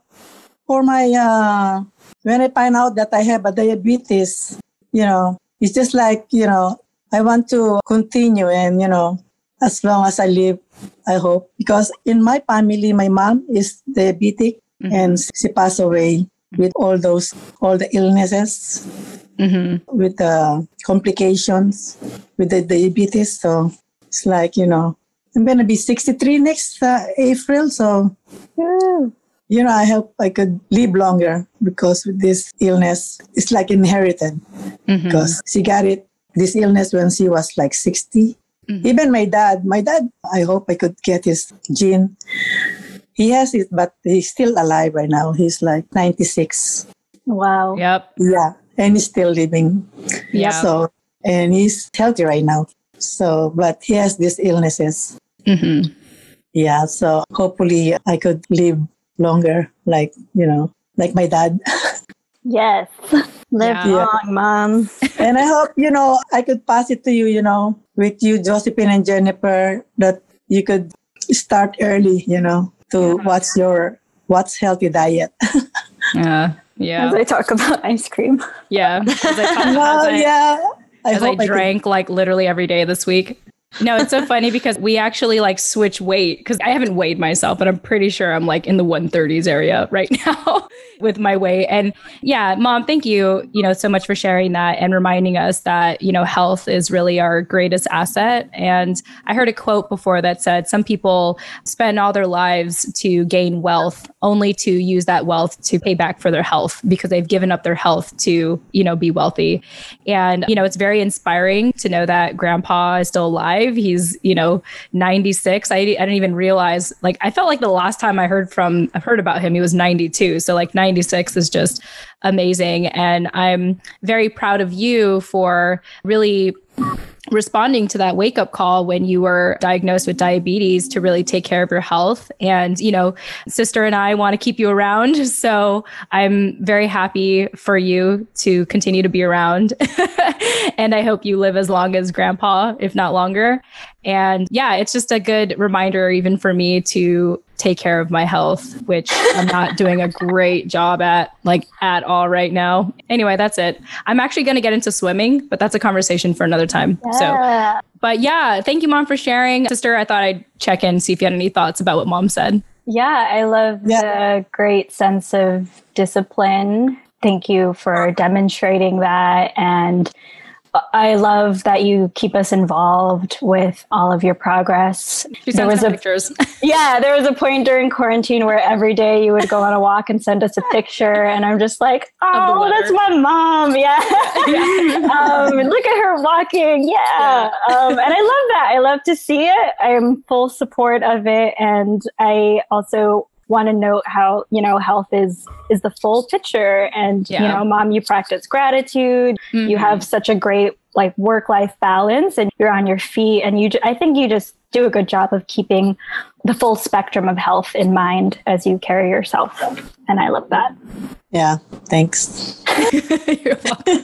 for my, uh, when I find out that I have a diabetes, you know, it's just like, you know, I want to continue and, you know, as long as I live, I hope. Because in my family, my mom is diabetic mm-hmm. and she passed away with all those, all the illnesses, mm-hmm. with the complications with the diabetes. So it's like, you know, I'm going to be 63 next uh, April. So, you know, I hope I could live longer because with this illness, it's like inherited Mhm. because she got it, this illness when she was like 60. Mhm. Even my dad, my dad, I hope I could get his gene. He has it, but he's still alive right now. He's like 96. Wow. Yep. Yeah. And he's still living. Yeah. So, and he's healthy right now. So, but he has these illnesses. hmm Yeah. So hopefully I could live longer, like, you know, like my dad. Yes. (laughs) Live Yeah. long, mom. (laughs) and I hope, you know, I could pass it to you, you know, with you, Josephine and Jennifer, that you could start early, you know, to watch your what's healthy diet. (laughs) Yeah. Yeah. As I talk about ice cream. Yeah. As I, talk- as I- yeah. I as I hope I could- drank like literally every day this week. No, it's so funny because we actually like switch weight because I haven't weighed myself, but I'm pretty sure I'm like in the 130s area right (laughs) now with my weight. And yeah, mom, thank you, you know, so much for sharing that and reminding us that, you know, health is really our greatest asset. And I heard a quote before that said some people spend all their lives to gain wealth only to use that wealth to pay back for their health because they've given up their health to, you know, be wealthy. And, you know, it's very inspiring to know that grandpa is still alive. He's, you know, 96. I, I didn't even realize, like, I felt like the last time I heard from, I've heard about him, he was 92. So, like, 96 is just amazing. And I'm very proud of you for really responding to that wake up call when you were diagnosed with diabetes to really take care of your health. And, you know, sister and I want to keep you around. (laughs) So I'm very happy for you to continue to be around. (laughs) and I hope you live as long as grandpa, if not longer. And yeah, it's just a good reminder, even for me, to take care of my health, which I'm not doing a great job at, like at all right now. Anyway, that's it. I'm actually going to get into swimming, but that's a conversation for another time. So, but yeah, thank you, mom, for sharing. Sister, I thought I'd check in, see if you had any thoughts about what mom said. Yeah, I love Yeah. the great sense of discipline. Thank you for demonstrating that. And I love that you keep us involved with all of your progress. She There was a pictures. (laughs) yeah, there was a point during quarantine where every day you would go on a walk and send us a picture, and I'm just like, oh, that's my mom. (laughs) Yeah, um, look at her walking. Yeah, Um, and I love that. I love to see it. I'm full support of it, and I also want to note how you know health is is the full picture and you know mom you practice gratitude you Mhm. have such a great like work life balance and you're on your feet and you ju- i think you just do a good job of keeping the full spectrum of health in mind as you carry yourself and i love that Yeah. Thanks. (laughs) You're welcome.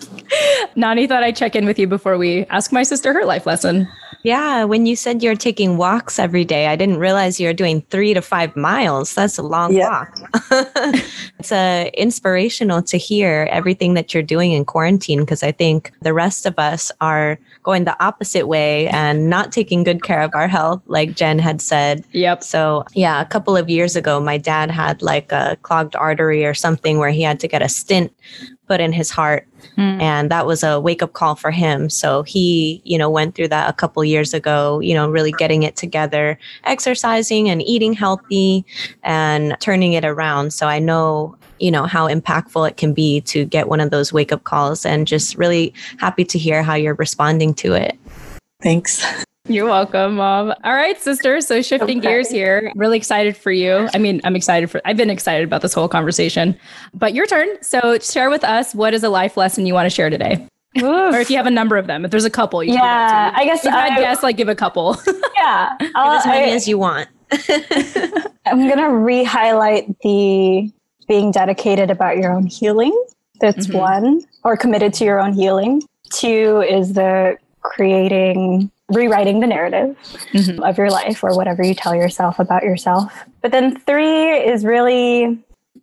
(laughs) Nani thought I'd check in with you before we ask my sister her life lesson. Yeah, when you said you're taking walks every day, I didn't realize you're doing three to five miles. That's a long Yeah. walk. (laughs) it's uh, inspirational to hear everything that you're doing in quarantine because I think the rest of us are going the opposite way and not taking good care of our health, like Jen had said. Yep. So, yeah, a couple of years ago, my dad had like a clogged artery or something where he had to get a stint put in his heart. Mm. And that was a wake up call for him. So he, you know, went through that a couple years ago, you know, really getting it together, exercising and eating healthy and turning it around. So I know, you know, how impactful it can be to get one of those wake up calls and just really happy to hear how you're responding to it. Thanks. You're welcome, mom. All right, sister. So shifting Okay. gears here. Really excited for you. I mean, I'm excited for I've been excited about this whole conversation. But your turn. So share with us what is a life lesson you want to share today? Or if you have a number of them. If there's a couple, you yeah i guess You've I, guests like give a couple. (laughs) yeah Give as many I- as you want. (laughs) I'm going to re highlight the being dedicated about your own healing. That's Mhm. one, or committed to your own healing. Two is the creating, rewriting the narrative Mhm. of your life or whatever you tell yourself about yourself. But then three is really,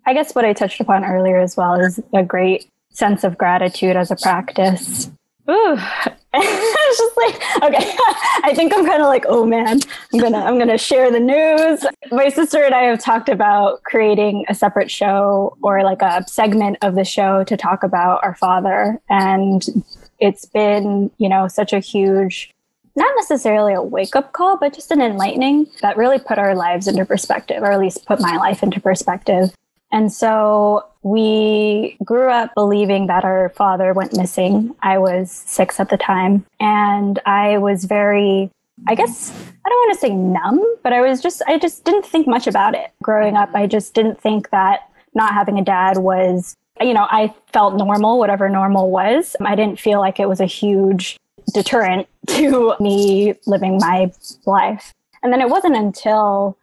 I guess, what I touched upon earlier as well is a great sense of gratitude as a practice. Ooh. (laughs) it's just like okay (laughs) i think i'm kind of like oh man i'm gonna i'm gonna share the news my sister and i have talked about creating a separate show or like a segment of the show to talk about our father and it's been you know such a huge not necessarily a wake up call, but just an enlightening that really put our lives into perspective, or at least put my life into perspective. And so we grew up believing that our father went missing. I was six at the time, and I was very I guess I don't want to say numb, but I was just I just didn't think much about it. Growing up, I just didn't think that not having a dad was you know, I felt normal, whatever normal was. I didn't feel like it was a huge deterrent to me living my life. And then it wasn't until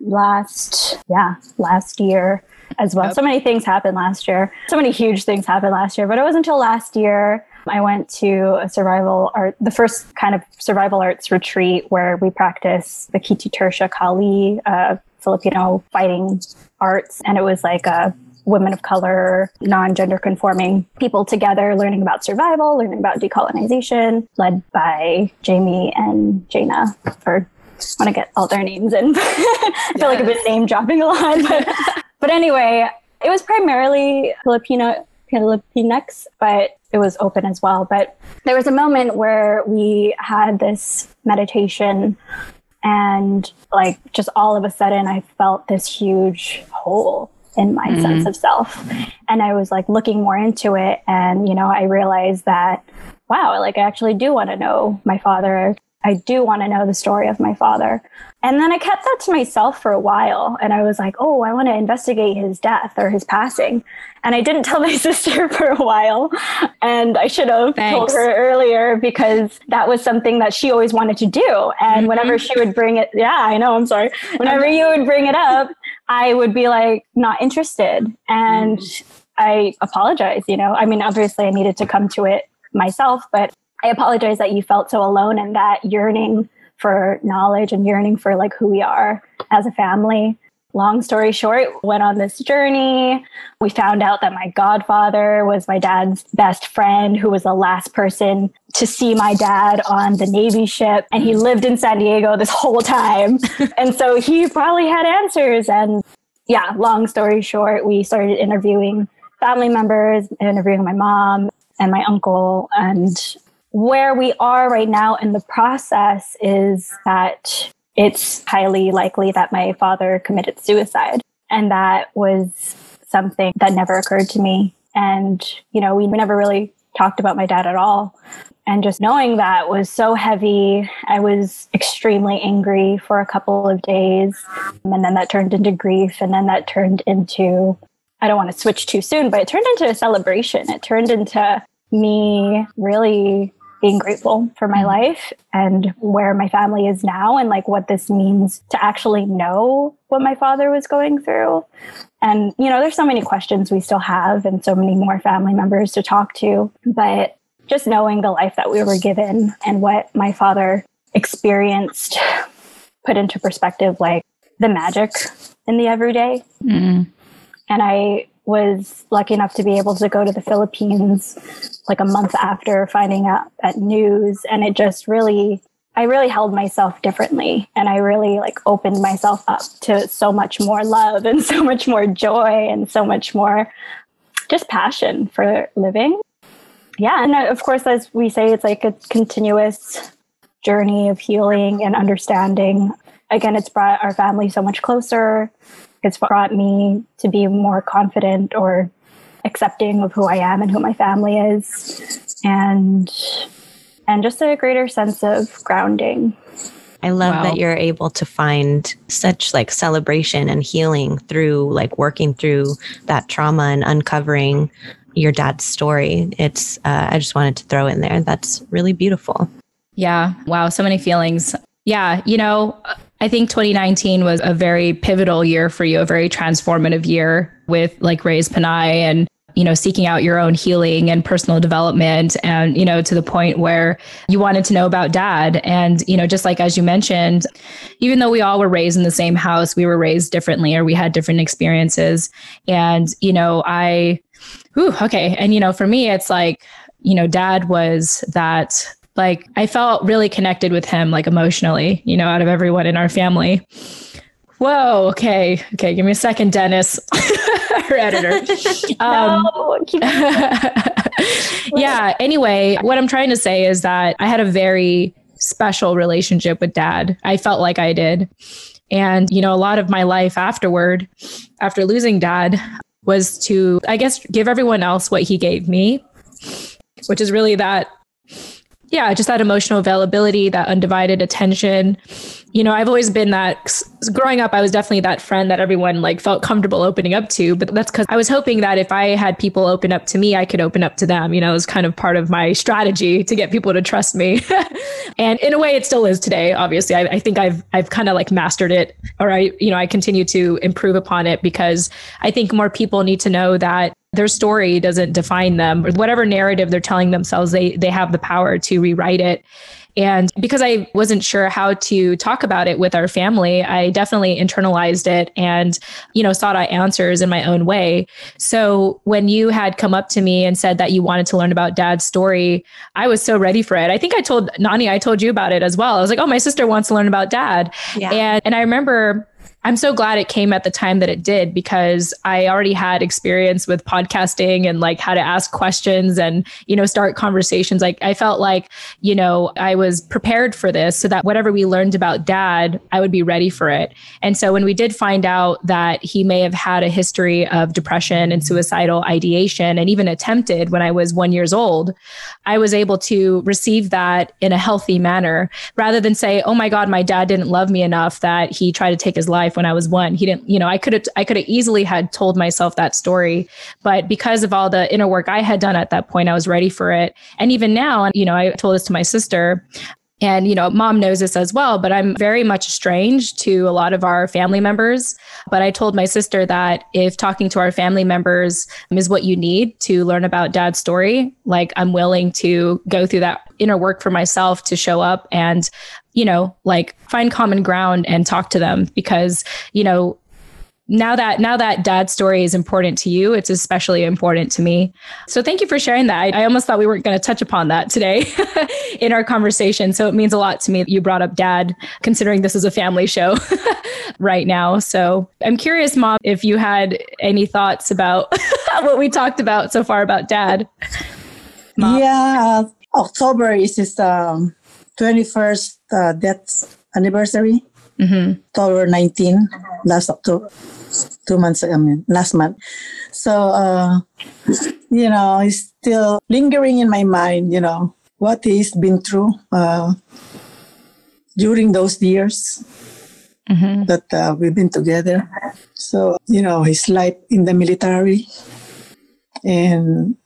last, yeah, last year as well. Yep. So many things happened last year. So many huge things happened last year, but it wasn't until last year I went to a survival art, the first kind of survival arts retreat where we practice the Kiti Tirsia Kali, uh, Filipino fighting arts. And it was like a women of color, non gender conforming people together, learning about survival, learning about decolonization, led by Jamie and Jaina. Or I want to get all their names in. (laughs) I feel like I've been name dropping a lot. But, (laughs) but anyway, it was primarily Filipino Filipinx, but it was open as well. But there was a moment where we had this meditation and like just all of a sudden I felt this huge hole in my mm-hmm. sense of self. And I was like looking more into it. And, you know, I realized that, wow, like I actually do want to know my father. I do want to know the story of my father. And then I kept that to myself for a while. And I was like, oh, I want to investigate his death or his passing. And I didn't tell (laughs) my sister for a while. And I should have Thanks. told her earlier because that was something that she always wanted to do. And mm-hmm. whenever she would bring it, yeah, I know, I'm sorry. Whenever you would bring it up, I would be like, not interested. And mm-hmm. I apologize, you know. I mean, obviously, I needed to come to it myself, but I apologize that you felt so alone and that yearning for knowledge and yearning for like who we are as a family. Long story short, went on this journey. We found out that my godfather was my dad's best friend, who was the last person to see my dad on the Navy ship. And he mm. lived in San Diego this whole time. (laughs) and so he probably had answers. And yeah, long story short, we started interviewing family members, interviewing my mom and my uncle. And where we are right now in the process is that it's highly likely that my father committed suicide. And that was something that never occurred to me. And, you know, we never really talked about my dad at all. And just knowing that was so heavy. I was extremely angry for a couple of days. And then that turned into grief. And then that turned into, I don't want to switch too soon, but it turned into a celebration. It turned into me really being grateful for my life and where my family is now and like what this means to actually know what my father was going through. And, you know, there's so many questions we still have and so many more family members to talk to. But just knowing the life that we were given and what my father experienced put into perspective, like the magic in the everyday. Mm. And I was lucky enough to be able to go to the Philippines like a month after finding out that news. And it just really, I really held myself differently. And I really like opened myself up to so much more love and (laughs) so much more joy and so much more just passion for living. Yeah. And uh, of course, as we say, it's like a continuous journey of healing and understanding. Again, it's brought our family so much closer it's brought me to be more confident or accepting of who I am and who my family is and and just a greater sense of grounding. I love wow. that you're able to find such like celebration and healing through like working through that trauma and uncovering your dad's story. It's uh, I just wanted to throw in there. That's really beautiful. Yeah. Wow. So many feelings. Yeah. You know, I think 2019 was a very pivotal year for you, a very transformative year with like Raised Pinay and you know seeking out your own healing and personal development and you know to the point where you wanted to know about dad. And you know just like as you mentioned even though we all were raised in the same house we were raised differently or we had different experiences. And you know i whew, okay. And you know for me it's like you know dad was that like I felt really connected with him, like emotionally, you know, out of everyone in our family. Whoa, okay, okay, give me a second, Dennis, (laughs) our editor. (laughs) Um, no, (laughs) yeah, anyway, what I'm trying to say is that I had a very special relationship with dad. I felt like I did. And, you know, a lot of my life afterward, after losing dad, was to, I guess, give everyone else what he gave me, which is really that, yeah, just that emotional availability, that undivided attention, you know, I've always been that growing up, I was definitely that friend that everyone like felt comfortable opening up to. But that's because I was hoping that if I had people open up to me, I could open up to them. You know, it was kind of part of my strategy to get people to trust me. (laughs) and in a way, it still is today. Obviously, I, I think I've I've kind of like mastered it, or I you know I continue to improve upon it because I think more people need to know that their story doesn't define them or whatever narrative they're telling themselves they they have the power to rewrite it and because I wasn't sure how to talk about it with our family, I definitely internalized it and, you know, sought out answers in my own way. So when you had come up to me and said that you wanted to learn about dad's story, I was so ready for it. I think I told Nani, I told you about it as well. I was like, oh, my sister wants to learn about dad. Yeah. And, and I remember I'm so glad it came at the time that it did because I already had experience with podcasting and like how to ask questions and, you know, start conversations. Like I felt like, you know, I was prepared for this so that whatever we learned about dad, I would be ready for it. And so when we did find out that he may have had a history of depression and suicidal ideation and even attempted when I was one years old, I was able to receive that in a healthy manner rather than say, oh my God, my dad didn't love me enough that he tried to take his life life when I was one. He didn't, you know, I could have, I could have easily had told myself that story, but because of all the inner work I had done at that point, I was ready for it. And even now, and you know, I told this to my sister. And, you know, mom knows this as well, but I'm very much estranged to a lot of our family members. But I told my sister that if talking to our family members is what you need to learn about dad's story, like I'm willing to go through that inner work for myself to show up and you know, like find common ground and talk to them because, you know, now that now that dad's story is important to you it's especially important to me so thank you for sharing that i, I almost thought we weren't going to touch upon that today (laughs) in our conversation so it means a lot to me that you brought up dad considering this is a family show (laughs) right now so i'm curious mom if you had any thoughts about (laughs) what we talked about so far about dad mom? yeah october is his um 21st uh, death anniversary. Mm-hmm. October 19, last October, two months, I mean, last month. So, uh, you know, it's still lingering in my mind, you know, what he's been through uh, during those years mm-hmm. that uh, we've been together. So, you know, his life in the military and,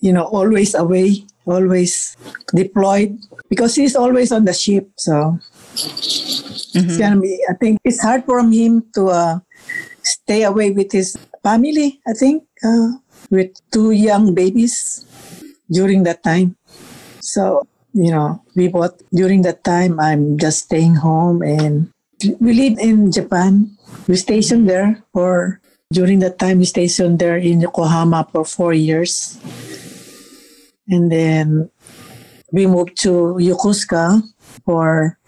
you know, always away always deployed because he's always on the ship. So mm-hmm. it's gonna be. I think it's hard for him to uh, stay away with his family. I think uh, with two young babies during that time. So you know, we both during that time. I'm just staying home, and we live in Japan. We stationed there for during that time. We stationed there in Yokohama for four years and then we moved to Yokosuka for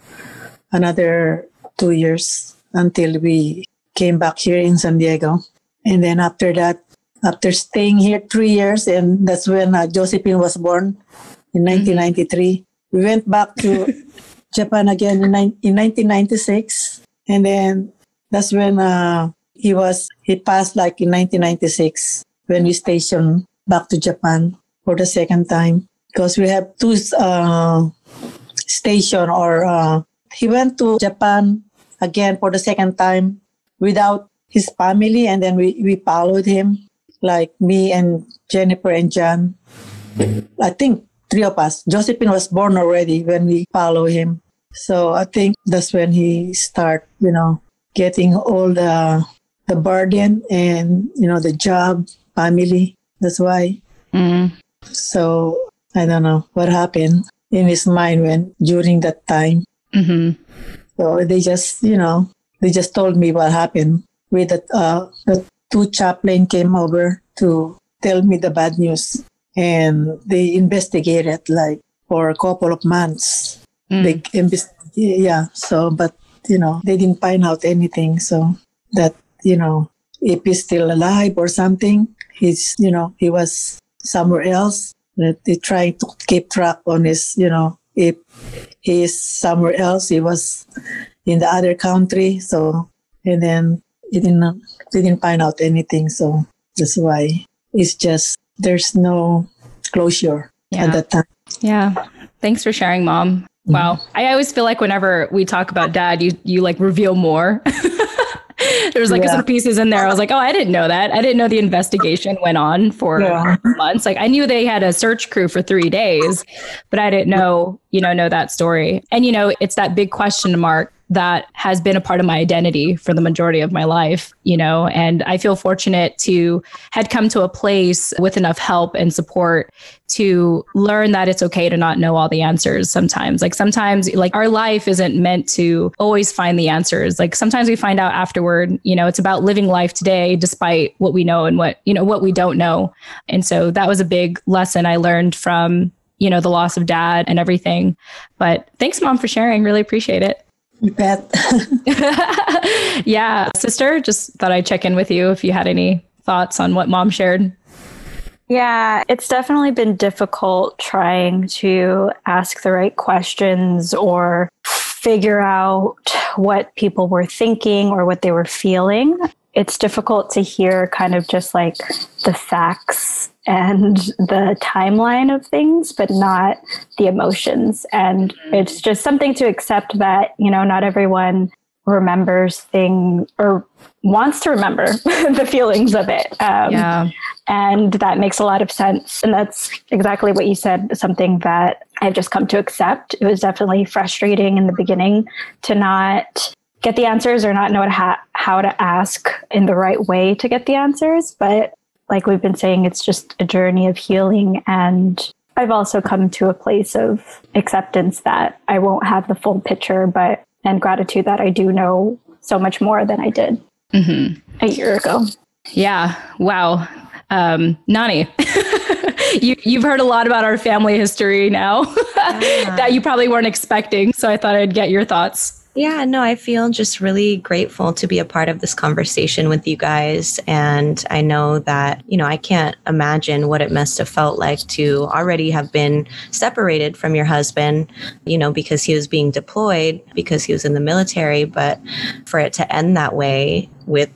another two years until we came back here in San Diego. And then after that, after staying here three years, and that's when uh, Josephine was born in 1993, we went back to (laughs) Japan again in, in 1996. And then that's when uh, he was, he passed like in 1996 when we stationed back to Japan for the second time because we have two uh, station or uh, he went to Japan again for the second time without his family and then we, we followed him like me and Jennifer and John. I think three of us. Josephine was born already when we follow him. So I think that's when he start, you know, getting all the the burden and you know the job, family. That's why. Mm. So I don't know what happened in his mind when during that time. Mm-hmm. So they just, you know, they just told me what happened. With the, uh, the two chaplain came over to tell me the bad news, and they investigated like for a couple of months. Mm. They invest- yeah. So, but you know, they didn't find out anything. So that you know, if he's still alive or something, he's you know, he was somewhere else that they trying to keep track on his, you know, if he is somewhere else. He was in the other country. So, and then he didn't, didn't find out anything. So that's why it's just, there's no closure Yeah. at that time. Yeah. Thanks for sharing, mom. Mm-hmm. Wow. I always feel like whenever we talk about dad, you you like reveal more. (laughs) There's like Yeah. some pieces in there. I was like, oh, I didn't know that. I didn't know the investigation went on for Yeah. months. Like I knew they had a search crew for three days, but I didn't know, you know, know that story. And you know, it's that big question mark that has been a part of my identity for the majority of my life, you know, and I feel fortunate to had come to a place with enough help and support to learn that it's okay to not know all the answers sometimes. Like sometimes like our life isn't meant to always find the answers. Like sometimes we find out afterward, you know, it's about living life today despite what we know and what, you know, what we don't know. And so that was a big lesson I learned from, you know, the loss of dad and everything. But thanks mom for sharing. Really appreciate it. You bet. (laughs) yeah, sister, just thought I'd check in with you if you had any thoughts on what mom shared. Yeah, it's definitely been difficult trying to ask the right questions or figure out what people were thinking or what they were feeling. It's difficult to hear kind of just like the facts and the timeline of things, but not the emotions. And it's just something to accept that, you know, not everyone remembers things or wants to remember (laughs) the feelings of it. Um, Yeah. and that makes a lot of sense. And that's exactly what you said, something that I've just come to accept. It was definitely frustrating in the beginning to not get the answers or not know how to, how to ask in the right way to get the answers. But like we've been saying, it's just a journey of healing. And I've also come to a place of acceptance that I won't have the full picture, but and gratitude that I do know so much more than I did hmm a year ago. Yeah. Wow. Um, Nani, (laughs) you, you've heard a lot about our family history now (laughs) that you probably weren't expecting. So I thought I'd get your thoughts. Yeah, no, I feel just really grateful to be a part of this conversation with you guys. And I know that, you know, I can't imagine what it must have felt like to already have been separated from your husband, you know, because he was being deployed, because he was in the military. But for it to end that way with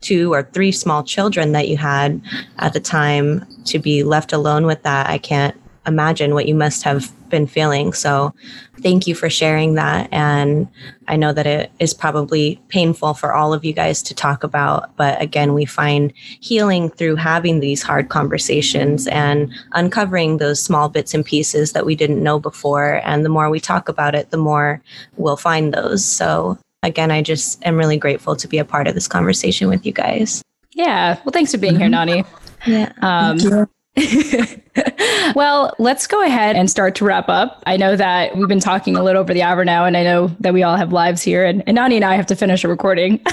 two or three small children that you had at the time to be left alone with that, I can't imagine what you must have been feeling. So thank you for sharing that. And I know that it is probably painful for all of you guys to talk about. But again, we find healing through having these hard conversations and uncovering those small bits and pieces that we didn't know before. And the more we talk about it, the more we'll find those. So again, I just am really grateful to be a part of this conversation with you guys. Yeah. Well, thanks for being here, Nani. Yeah. Um, Thank you. (laughs) well, let's go ahead and start to wrap up. I know that we've been talking a little over the hour now, and I know that we all have lives here, and, and Nani and I have to finish a recording.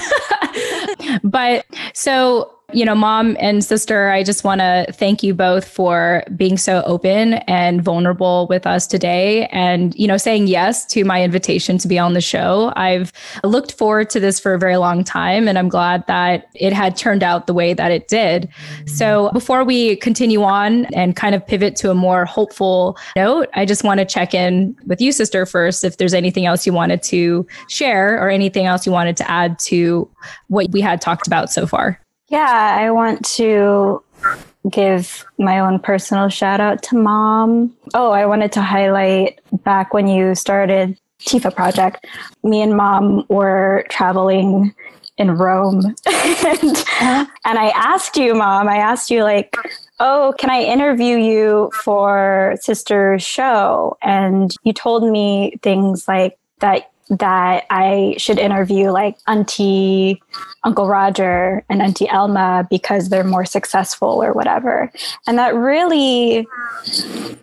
(laughs) but so, you know, mom and sister, I just want to thank you both for being so open and vulnerable with us today and, you know, saying yes to my invitation to be on the show. I've looked forward to this for a very long time, and I'm glad that it had turned out the way that it did. So before we continue on and kind of pivot to a more hopeful note, I just want to check in with you, sister, first, if there's anything else you wanted to share or anything else you wanted to add to what we had talked about so far. Yeah, I want to give my own personal shout out to mom. Oh, I wanted to highlight back when you started TFAW Project, me and mom were traveling in Rome. (laughs) and, uh-huh. and I asked you, mom, I asked you, like, oh, can I interview you for Sister's show? And you told me things like that that I should interview like Auntie Uncle Roger and Auntie Elma because they're more successful or whatever. And that really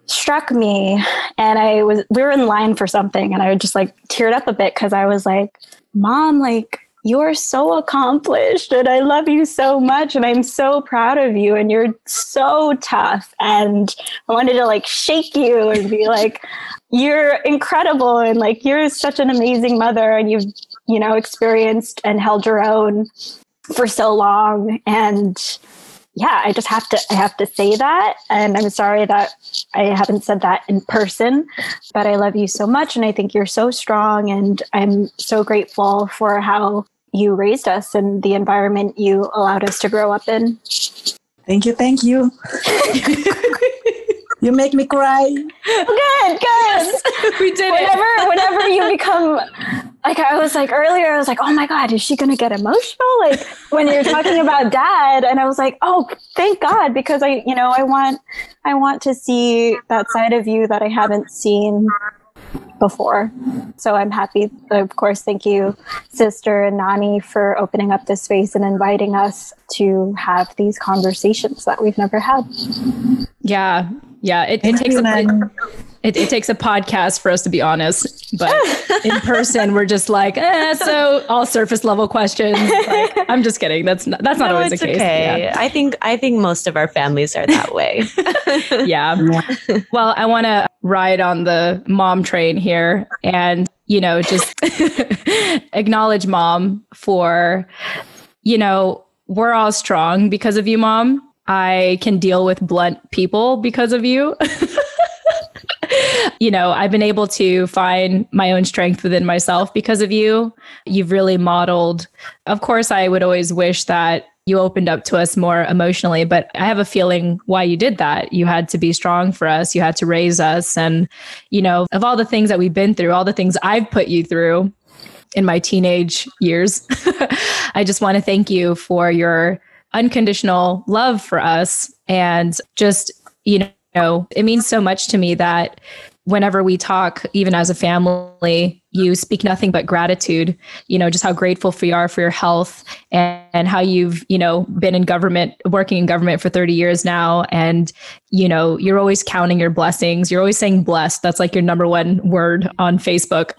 struck me. And I was, we were in line for something and I just like teared up a bit because I was like, Mom, like, you're so accomplished and I love you so much and I'm so proud of you and you're so tough. And I wanted to like shake you and be like, you're incredible and like you're such an amazing mother and you've, you know, experienced and held your own for so long. And yeah, I just have to I have to say that and I'm sorry that I haven't said that in person, but I love you so much and I think you're so strong and I'm so grateful for how you raised us and the environment you allowed us to grow up in. Thank you, thank you. (laughs) you make me cry. Good, good. (laughs) we did whenever, it. whenever you (laughs) become like I was like earlier, I was like, oh my god, is she gonna get emotional? Like when you're talking (laughs) about dad, and I was like, oh, thank God, because I, you know, I want, I want to see that side of you that I haven't seen before. So I'm happy. Of course, thank you, sister and Nani, for opening up this space and inviting us to have these conversations that we've never had. Yeah, yeah. It, it takes a, it, it, takes a podcast for us to be honest, but (laughs) in person we're just like, eh, so all surface level questions. Like, (laughs) I'm just kidding. That's not that's not no, always the case. Okay. Yeah. I think I think most of our families are that way. (laughs) yeah. Well, I want to ride on the mom train here and you know just acknowledge mom for you know we're all strong because of you mom I can deal with blunt people because of you. (laughs) you know, I've been able to find my own strength within myself because of you. You've really modeled. Of course, I would always wish that you opened up to us more emotionally, but I have a feeling why you did that. You had to be strong for us, you had to raise us. And, you know, of all the things that we've been through, all the things I've put you through in my teenage years, (laughs) I just want to thank you for your unconditional love for us. And just, you know, it means so much to me that whenever we talk, even as a family, you speak nothing but gratitude, you know, just how grateful you are for your health and, and, how you've, you know, been in government, working in government for 30 years now. And, you know, you're always counting your blessings. You're always saying blessed. That's like your number one word on Facebook.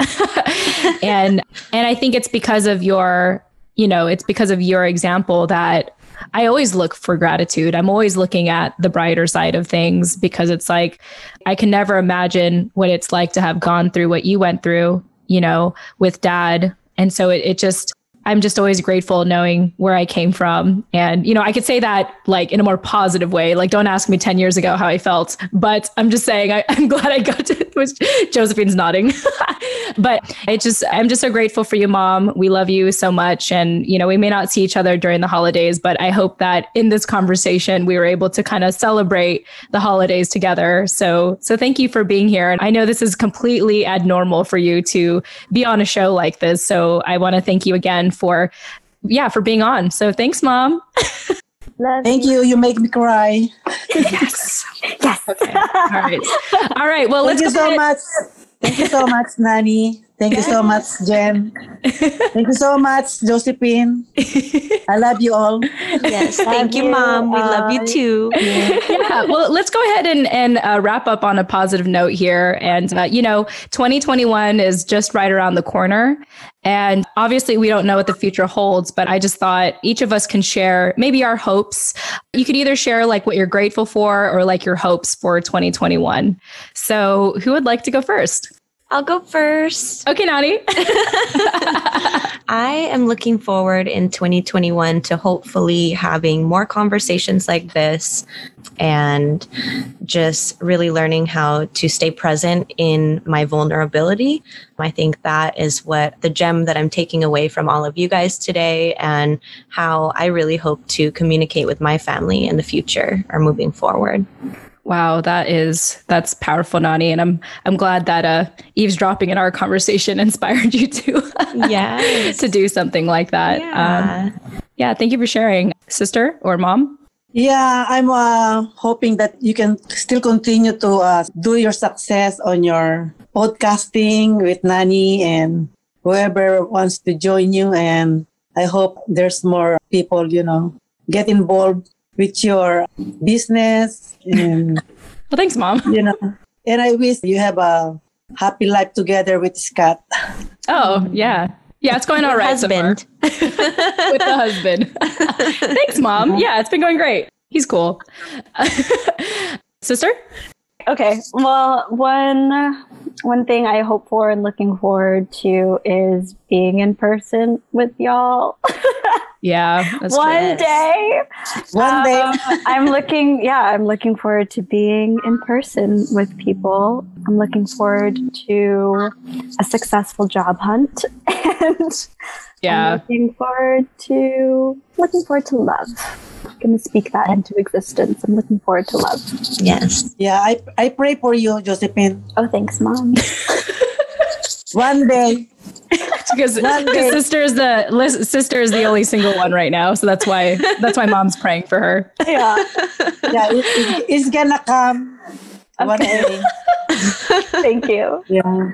(laughs) and, and I think it's because of your, you know, it's because of your example that I always look for gratitude. I'm always looking at the brighter side of things because it's like I can never imagine what it's like to have gone through what you went through, you know, with dad. And so it, it just I'm just always grateful knowing where I came from. And, you know, I could say that like in a more positive way. Like, don't ask me 10 years ago how I felt, but I'm just saying I, (laughs) am glad I got to, (laughs) Josephine's nodding. (laughs) but it just, I'm just so grateful for you, mom. We love you so much. And, you know, we may not see each other during the holidays, but I hope that in this conversation, we were able to kind of celebrate the holidays together. So, so thank you for being here. And I know this is completely abnormal for you to be on a show like this. So I want to thank you again for, yeah, for being on. So thanks, mom. Love Thank you. you. make me cry. yes. Yes. Okay. (laughs) All right. All right. Well, Thank let's you so ahead. much. Thank you so much, Nani. Thank you so much, Jen. Thank you so much, Josephine. I love you all. Yes, (laughs) thank you, you, Mom. We love you too. Yeah. yeah. Well, let's go ahead and, and uh, wrap up on a positive note here. And, uh, you know, 2021 is just right around the corner. And obviously, we don't know what the future holds, but I just thought each of us can share maybe our hopes. You could either share like what you're grateful for or like your hopes for 2021. So, who would like to go first? I'll go first. Okay, Nani. (laughs) (laughs) I am looking forward in 2021 to hopefully having more conversations like this and just really learning how to stay present in my vulnerability. I think that is what the gem that I'm taking away from all of you guys today and how I really hope to communicate with my family in the future or moving forward. Wow, that is that's powerful, Nani, and I'm I'm glad that uh, eavesdropping in our conversation (laughs) inspired you to yeah to do something like that. Yeah. Um, yeah, thank you for sharing, sister or mom. Yeah, I'm uh, hoping that you can still continue to uh, do your success on your podcasting with Nani and whoever wants to join you. And I hope there's more people, you know, get involved with your business. And, well, thanks, mom. (laughs) You know, and I wish you have a happy life together with Scott. Oh yeah, yeah, it's going all right. Husband (laughs) with the husband. (laughs) thanks, mom. Yeah, it's been going great. He's cool. Sister. Okay. Well, one one thing I hope for and looking forward to is being in person with y'all. (laughs) Yeah. That's One true. day. One day. Um, I'm looking, yeah, I'm looking forward to being in person with people. I'm looking forward to a successful job hunt. (laughs) And I'm Yeah. looking forward to looking forward to love. I'm gonna speak that into existence. I'm looking forward to love. Yes. Yeah, I, I pray for you, Josephine. Oh, thanks, mom. (laughs) One day. Because One day. sister is the lis- sister is the only single one right now, so that's why that's why mom's praying for her. yeah. Yeah, it, it- it's gonna come. One Okay. day. (laughs) Thank you. Yeah.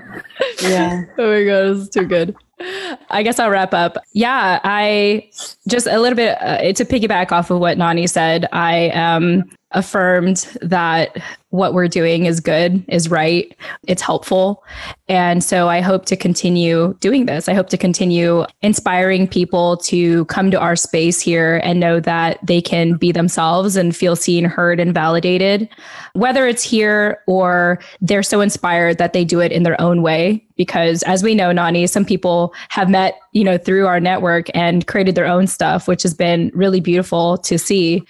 Yeah. Oh my god, this is too good. I guess I'll wrap up. Yeah, I just a little bit uh, to piggyback off of what Nani said. I um, affirmed that what we're doing is good, is right, it's helpful, and so I hope to continue doing this. I hope to continue inspiring people to come to our space here and know that they can be themselves and feel seen, heard, and validated, whether it's here or they're so inspired that they do it in their own way. Because as we know nani some people have met you know through our network and created their own stuff which has been really beautiful to see.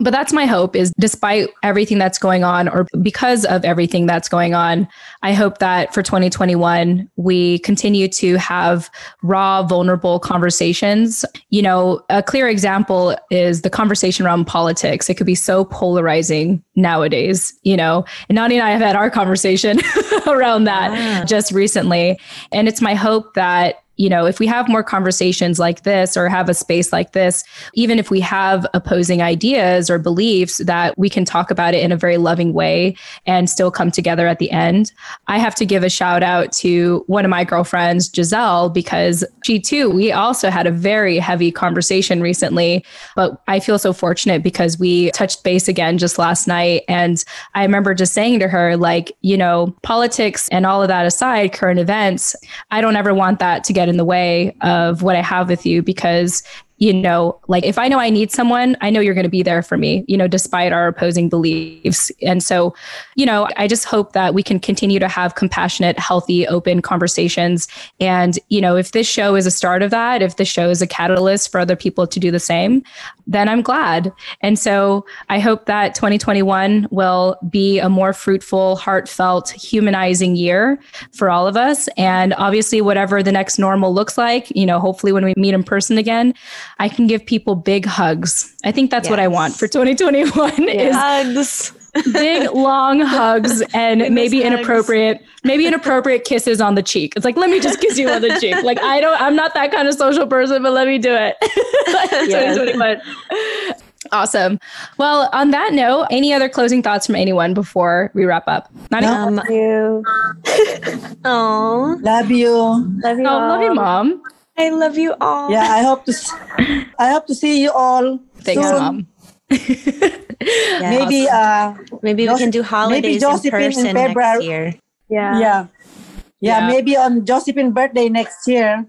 But that's my hope is despite everything that's going on or because of everything that's going on i hope that for 2021 we continue to have raw vulnerable conversations. You know a clear example is the conversation around politics. It could be so polarizing nowadays you know. And nani and i have had our conversation (laughs) around that just recently. And it's my hope that you know, if we have more conversations like this or have a space like this, even if we have opposing ideas or beliefs, that we can talk about it in a very loving way and still come together at the end. I have to give a shout out to one of my girlfriends, Giselle, because she too, we also had a very heavy conversation recently. But I feel so fortunate because we touched base again just last night. And I remember just saying to her, like, you know, politics and all of that aside, current events, I don't ever want that to get in the way of what I have with you because you know, like if I know I need someone, I know you're going to be there for me, you know, despite our opposing beliefs. And so, you know, I just hope that we can continue to have compassionate, healthy, open conversations. And, you know, if this show is a start of that, if the show is a catalyst for other people to do the same, then I'm glad. And so I hope that 2021 will be a more fruitful, heartfelt, humanizing year for all of us. And obviously, whatever the next normal looks like, you know, hopefully when we meet in person again, I can give people big hugs. I think that's what I want for 2021 is Hugs. big long (laughs) hugs and miss maybe hugs. inappropriate maybe inappropriate kisses on the cheek. It's like let me just kiss you on the cheek. Like I don't I'm not that kind of social person, but let me do it. (laughs) 2021. Awesome. Well, on that note, any other closing thoughts from anyone before we wrap up? Not No. Um, Love you. oh, Love you. (laughs) Love you. Oh, love you, mom. I love you all. Yeah, I hope to. s- I hope to see you all Thanks, soon. mom. (laughs) Yeah. Maybe. Uh, Maybe we can do holidays in Josephine in person February. next year. Yeah. yeah. yeah. Yeah. Maybe on Josephine's birthday next year.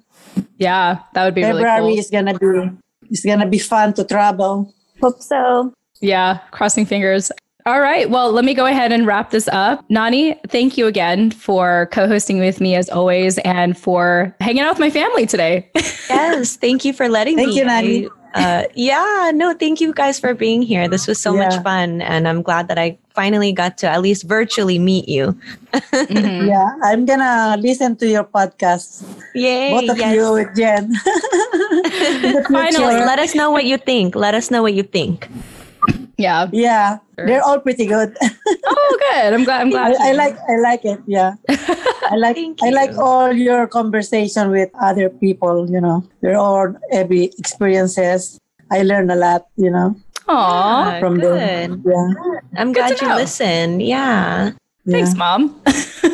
Yeah, that would be really February cool. is gonna be. It's gonna be fun to travel. Hope so. Yeah, crossing fingers. All right. Well, let me go ahead and wrap this up. Nani, thank you again for co hosting with me as always and for hanging out with my family today. (laughs) Yes, thank you for letting Thank me. you, Nani. Uh, yeah, no, thank you guys for being here. This was so Yeah. much fun, and I'm glad that I finally got to at least virtually meet you. Mhm. (laughs) Yeah, I'm gonna listen to your podcast. Yay! Both of yes. you with Jen. (laughs) Finally. let us know what you think. Let us know what you think. Yeah. Yeah, Sure. they're all pretty good. (laughs) Oh, good. I'm glad. I'm glad. I, I like I like it. Yeah, (laughs) I like Thank I like all your conversation with other people. You know, they're all every experiences. I learn a lot. You know, Aw. Ah, from good. them. Yeah, I'm glad you know. listen. Yeah. Thanks, mom. (laughs)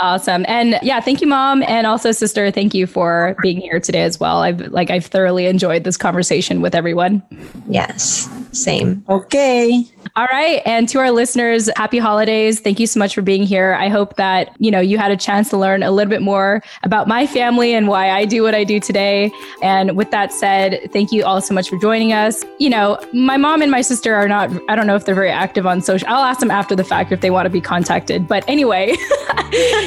awesome. And yeah, thank you, mom. And also, sister, thank you for being here today as well. I've like I've thoroughly enjoyed this conversation with everyone. Yes. Same. Okay. All right. And to our listeners, happy holidays. Thank you so much for being here. I hope that, you know, you had a chance to learn a little bit more about my family and why I do what I do today. And with that said, thank you all so much for joining us. You know, my mom and my sister are not, I don't know if they're very active on social. I'll ask them after the fact if they want to be contacted. But anyway, (laughs)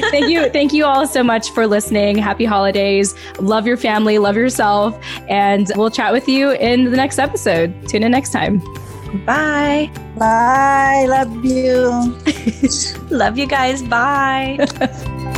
thank you. Thank you all so much for listening. Happy holidays. Love your family, love yourself. And we'll chat with you in the next episode. Tune in next time. Bye. Bye. Love you. (laughs) Love you guys. Bye. (laughs)